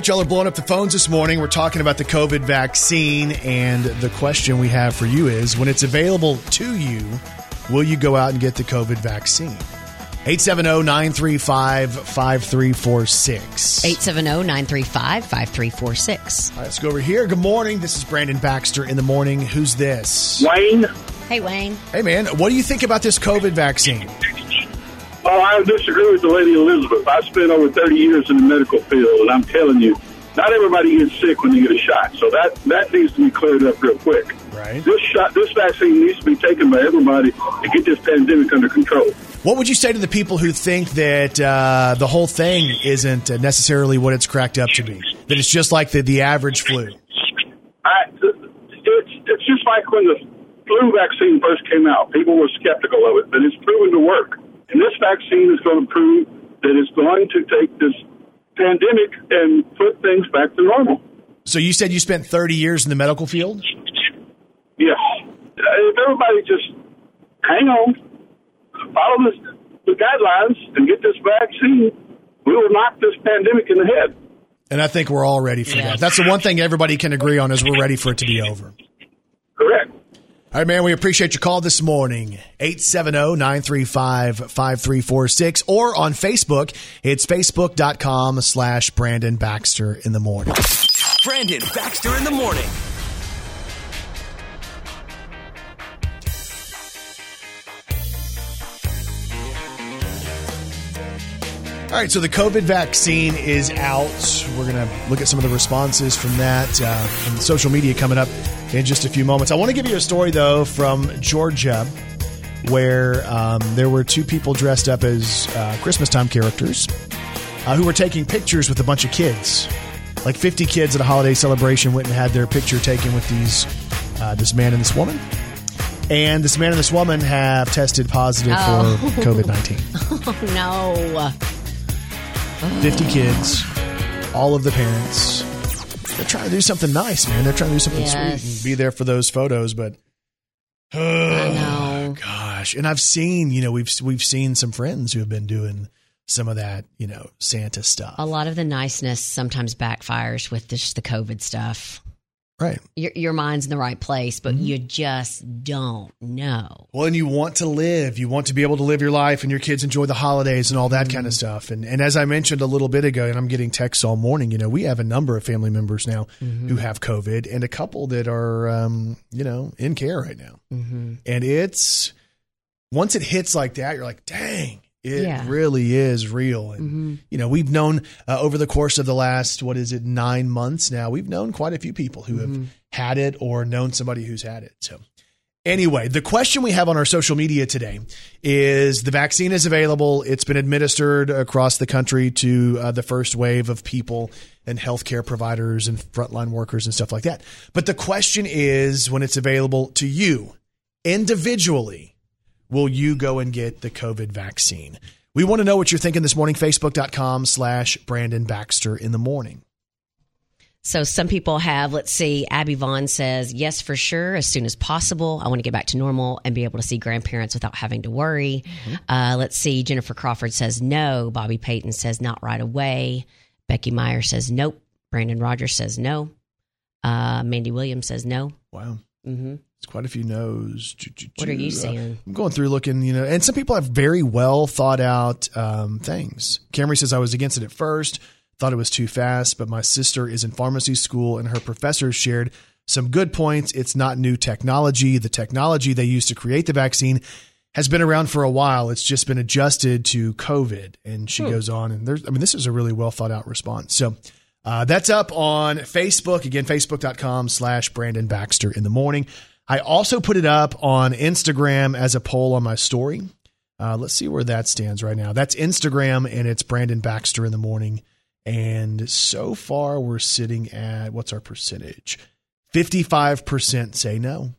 Speaker 1: Right, y'all are blowing up the phones this morning. We're talking about the COVID vaccine, and the question we have for you is when it's available to you, will you go out and get the COVID vaccine? 870 935 5346.
Speaker 2: 870-935-5346.
Speaker 1: All right, let's go over here. Good morning. This is Brandon Baxter in the morning. Who's this?
Speaker 18: Wayne.
Speaker 2: Hey, Wayne.
Speaker 1: Hey, man. What do you think about this COVID vaccine?
Speaker 18: Well, I disagree with the lady Elizabeth. I spent over 30 years in the medical field, and I'm telling you, not everybody gets sick when they get a shot. So that, that needs to be cleared up real quick.
Speaker 1: Right.
Speaker 18: This shot, this vaccine needs to be taken by everybody to get this pandemic under control.
Speaker 1: What would you say to the people who think that uh, the whole thing isn't necessarily what it's cracked up to be? That it's just like the, the average flu?
Speaker 18: I, it's, it's just like when the flu vaccine first came out. People were skeptical of it, but it's proven to work. And this vaccine is going to prove that it's going to take this pandemic and put things back to normal.
Speaker 1: So you said you spent 30 years in the medical field?
Speaker 18: Yes. Uh, If everybody just hang on, follow this, the guidelines, and get this vaccine, we will knock this pandemic in the head.
Speaker 1: And I think we're all ready for that. That's the one thing everybody can agree on is we're ready for it to be over. All right, man, we appreciate your call this morning. oh, 870-935-5346 or on Facebook. It's facebook.com slash Brandon Baxter in the morning.
Speaker 3: Brandon Baxter in the morning.
Speaker 1: All right, so the COVID vaccine is out. We're going to look at some of the responses from that uh, from social media coming up in just a few moments. I want to give you a story, though, from Georgia where um, there were two people dressed up as uh, Christmas time characters uh, who were taking pictures with a bunch of kids. Like 50 kids at a holiday celebration went and had their picture taken with these uh, this man and this woman. And this man and this woman have tested positive
Speaker 2: Oh.
Speaker 1: for COVID 19.
Speaker 2: Oh, no.
Speaker 1: 50 kids, all of the parents. They're trying to do something nice, man. They're trying to do something
Speaker 2: Yes.
Speaker 1: sweet and be there for those photos, but
Speaker 2: I know.
Speaker 1: gosh, and I've seen, you know, we've we've seen some friends who have been doing some of that, you know, Santa stuff.
Speaker 2: A lot of the niceness sometimes backfires with this, the COVID stuff.
Speaker 1: Right.
Speaker 2: Your, your mind's in the right place, but
Speaker 1: Mm-hmm.
Speaker 2: you just don't know.
Speaker 1: Well, and you want to live. You want to be able to live your life and your kids enjoy the holidays and all that kind of stuff. And and as I mentioned a little bit ago, and I'm getting texts all morning, you know, we have a number of family members now who have COVID and a couple that are, um, you know, in care right now.
Speaker 2: Mm-hmm.
Speaker 1: And it's, once it hits like that, you're like, dang, it
Speaker 2: Yeah.
Speaker 1: really is real. And,
Speaker 2: Mm-hmm.
Speaker 1: you know, we've known uh, over the course of the last, what is it, nine months now, we've known quite a few people who have had it or known somebody who's had it. So, Anyway, the question we have on our social media today is the vaccine is available. It's been administered across the country to uh, the first wave of people and healthcare providers and frontline workers and stuff like that. But the question is when it's available to you individually, will you go and get the COVID vaccine? We want to know what you're thinking this morning. Facebook.com slash Brandon Baxter in the morning.
Speaker 2: So some people have, let's see, Abby Vaughn says, yes, for sure, as soon as possible. I want to get back to normal and be able to see grandparents without having to worry. Uh, let's see, Jennifer Crawford says no. Bobby Payton says not right away. Becky Meyer says nope. Brandon Rogers says no. Uh, Mandy Williams says no.
Speaker 1: Wow.
Speaker 2: Mm-hmm.
Speaker 1: There's quite a few no's.
Speaker 2: What are you saying?
Speaker 1: I'm going through looking, you know, and some people have very well thought out um, things. Camry says I was against it at first, thought it was too fast, but my sister is in pharmacy school and her professors shared some good points. It's not new technology. The technology they used to create the vaccine has been around for a while. It's just been adjusted to COVID. And she
Speaker 2: Hmm.
Speaker 1: goes on, and there's, I mean, this is a really well thought out response. So uh, that's up on Facebook. Again, facebook.com slash Brandon Baxter in the morning. I also put it up on Instagram as a poll on my story. Uh, let's see where that stands right now. That's Instagram, and it's Brandon Baxter in the morning. And so far, we're sitting at what's our percentage? 55% say no.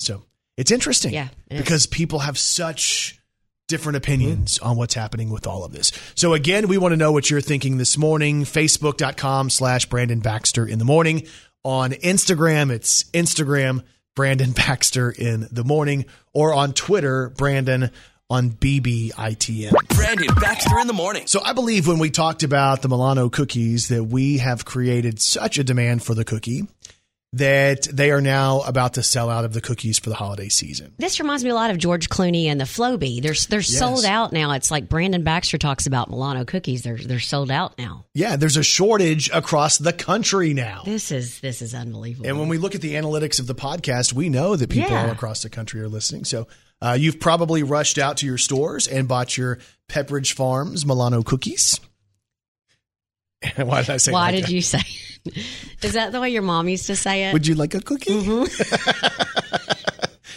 Speaker 1: So it's interesting
Speaker 2: Yeah, it is.
Speaker 1: because people have such different opinions on what's happening with all of this. So again, we want to know what you're thinking this morning. Facebook.com slash Brandon Baxter in the morning. On Instagram, it's Instagram Brandon Baxter in the morning, or on Twitter, Brandon on BBITM.
Speaker 3: Brandon Baxter in the morning.
Speaker 1: So I believe when we talked about the Milano cookies that we have created such a demand for the cookie that they are now about to sell out of the cookies for the holiday season.
Speaker 2: This reminds me a lot of George Clooney and the Flowbee. They're they're
Speaker 1: Yes.
Speaker 2: sold out now. It's like Brandon Baxter talks about Milano cookies. They're they're sold out now.
Speaker 1: Yeah, there's a shortage across the country now.
Speaker 2: This is this is unbelievable.
Speaker 1: And when we look at the analytics of the podcast, we know that people
Speaker 2: Yeah.
Speaker 1: all across the country are listening. So uh, you've probably rushed out to your stores and bought your Pepperidge Farms Milano cookies. Why did I say?
Speaker 2: Why
Speaker 1: like
Speaker 2: did
Speaker 1: that?
Speaker 2: you say? is that the way your mom used to say it?
Speaker 1: Would you like a cookie?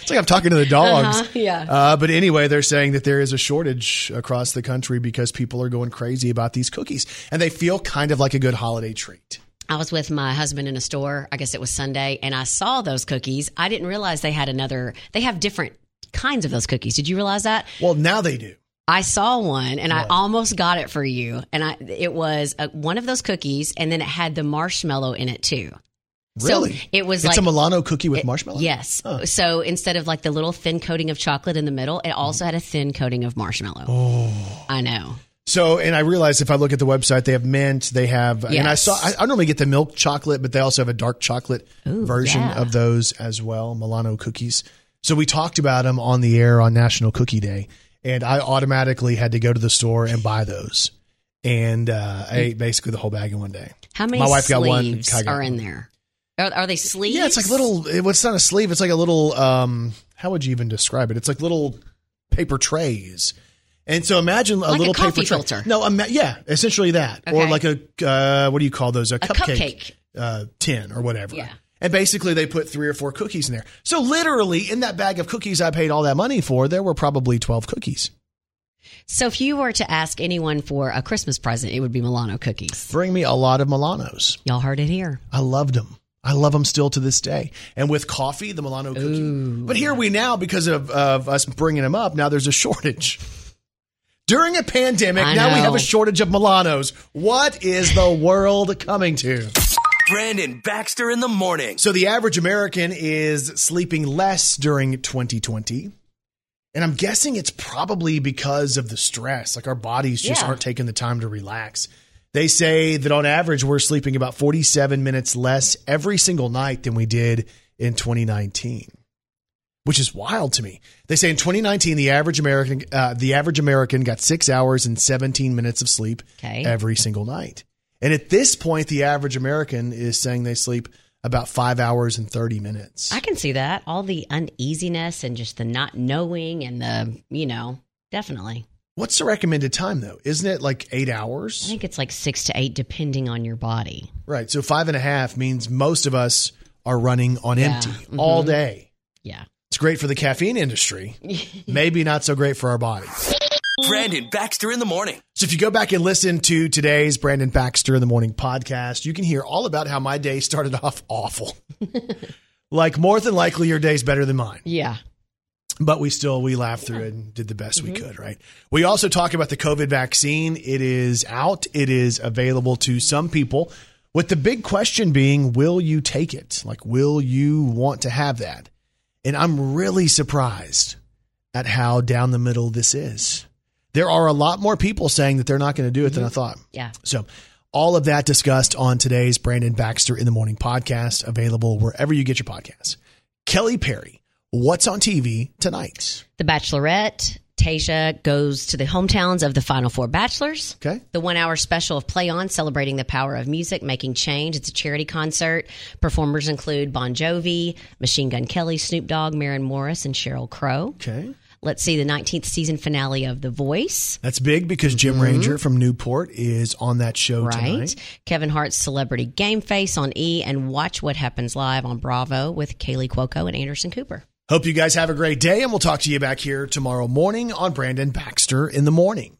Speaker 1: It's like I'm talking to the dogs.
Speaker 2: Uh-huh, yeah.
Speaker 1: Uh, but anyway, they're saying that there is a shortage across the country because people are going crazy about these cookies, and they feel kind of like a good holiday treat.
Speaker 2: I was with my husband in a store. I guess it was Sunday, and I saw those cookies. I didn't realize they had another. They have different kinds of those cookies. Did you realize that?
Speaker 1: Well, now they do.
Speaker 2: I saw one, and I almost got it for you. And I, it was a, one of those cookies, and then it had the marshmallow in it too.
Speaker 1: Really?
Speaker 2: So it was
Speaker 1: it's
Speaker 2: like
Speaker 1: a Milano cookie with marshmallow.
Speaker 2: Yes. So instead of like the little thin coating of chocolate in the middle, it mm. also had a thin coating of marshmallow.
Speaker 1: Oh.
Speaker 2: I know.
Speaker 1: So, and I realized if I look at the website, they have mint, they have, and I saw, I, I normally get the milk chocolate, but they also have a dark chocolate version
Speaker 2: yeah.
Speaker 1: of those as well, Milano cookies. So we talked about them on the air on National Cookie Day, and I automatically had to go to the store and buy those. And uh, I ate basically the whole bag in one day.
Speaker 2: How many
Speaker 1: My wife got one. got
Speaker 2: are in there? Are, are they sleeves?
Speaker 1: Yeah, it's like little. It, it's not a sleeve. It's like a little. Um, how would you even describe it? It's like little paper trays. And so imagine a
Speaker 2: Like a
Speaker 1: little
Speaker 2: coffee
Speaker 1: paper tray.
Speaker 2: filter.
Speaker 1: No, ima- yeah, essentially that, or like a uh, what do you call those? A, cupcake,
Speaker 2: cupcake.
Speaker 1: Uh, tin or whatever.
Speaker 2: Yeah.
Speaker 1: And basically, they put three or four cookies in there. So literally, in that bag of cookies I paid all that money for, there were probably twelve cookies.
Speaker 2: So if you were to ask anyone for a Christmas present, it would be Milano cookies.
Speaker 1: Bring me a lot of Milanos.
Speaker 2: Y'all heard it here.
Speaker 1: I loved them. I love them still to this day. And with coffee, the Milano cookie. But here we now, because of, of us bringing them up, now there's a shortage. During a pandemic,
Speaker 3: I
Speaker 1: now we have a shortage of Milanos. What is the world coming to?
Speaker 3: Brandon Baxter in the morning.
Speaker 1: So the average American is sleeping less during 2020. And I'm guessing it's probably because of the stress. Like our bodies just
Speaker 2: Yeah.
Speaker 1: aren't taking the time to relax. They say that on average, we're sleeping about 47 minutes less every single night than we did in 2019, which is wild to me. They say in 2019, the average American, uh, the average American got six hours and 17 minutes of sleep
Speaker 2: Okay.
Speaker 1: every single night. And at this point, the average American is saying they sleep about five hours and 30 minutes.
Speaker 2: I can see that. All the uneasiness and just the not knowing and the, you know, definitely.
Speaker 1: What's the recommended time though? Isn't it like eight hours?
Speaker 2: I think it's like six to eight, depending on your body.
Speaker 1: Right. So five and a half means most of us are running on
Speaker 2: Yeah.
Speaker 1: empty
Speaker 2: Mhm.
Speaker 1: all day.
Speaker 2: Yeah.
Speaker 1: It's great for the caffeine industry, maybe not so great for our body.
Speaker 3: Brandon Baxter in the morning.
Speaker 1: So if you go back and listen to today's Brandon Baxter in the Morning podcast, you can hear all about how my day started off awful. like more than likely your day's better than mine.
Speaker 2: Yeah.
Speaker 1: But we still we laughed through it and did the best we mm-hmm. could, right? We also talk about the COVID vaccine. It is out. It is available to some people. With the big question being, will you take it? Like, will you want to have that? And I'm really surprised at how down the middle this is. There are a lot more people saying that they're not going to do it than I mm-hmm. thought.
Speaker 2: Yeah.
Speaker 1: So, all of that discussed on today's Brandon Baxter in the Morning podcast, available wherever you get your podcasts. Kelly Perry, what's on TV tonight?
Speaker 2: The Bachelorette. Tayshia goes to the hometowns of the Final Four Bachelors.
Speaker 1: Okay.
Speaker 2: The one hour special of Play On, celebrating the power of music, making change. It's a charity concert. Performers include Bon Jovi, Machine Gun Kelly, Snoop Dogg, Maren Morris, and Sheryl Crow.
Speaker 1: Okay.
Speaker 2: Let's see the 19th season finale of The Voice.
Speaker 1: That's big because Jim mm-hmm. Ranger from Newport is on that show
Speaker 2: Right.
Speaker 1: tonight.
Speaker 2: Kevin Hart's Celebrity Game Face on E and Watch What Happens Live on Bravo with Kaley Cuoco and Anderson Cooper.
Speaker 1: Hope you guys have a great day, and we'll talk to you back here tomorrow morning on Brandon Baxter in the morning.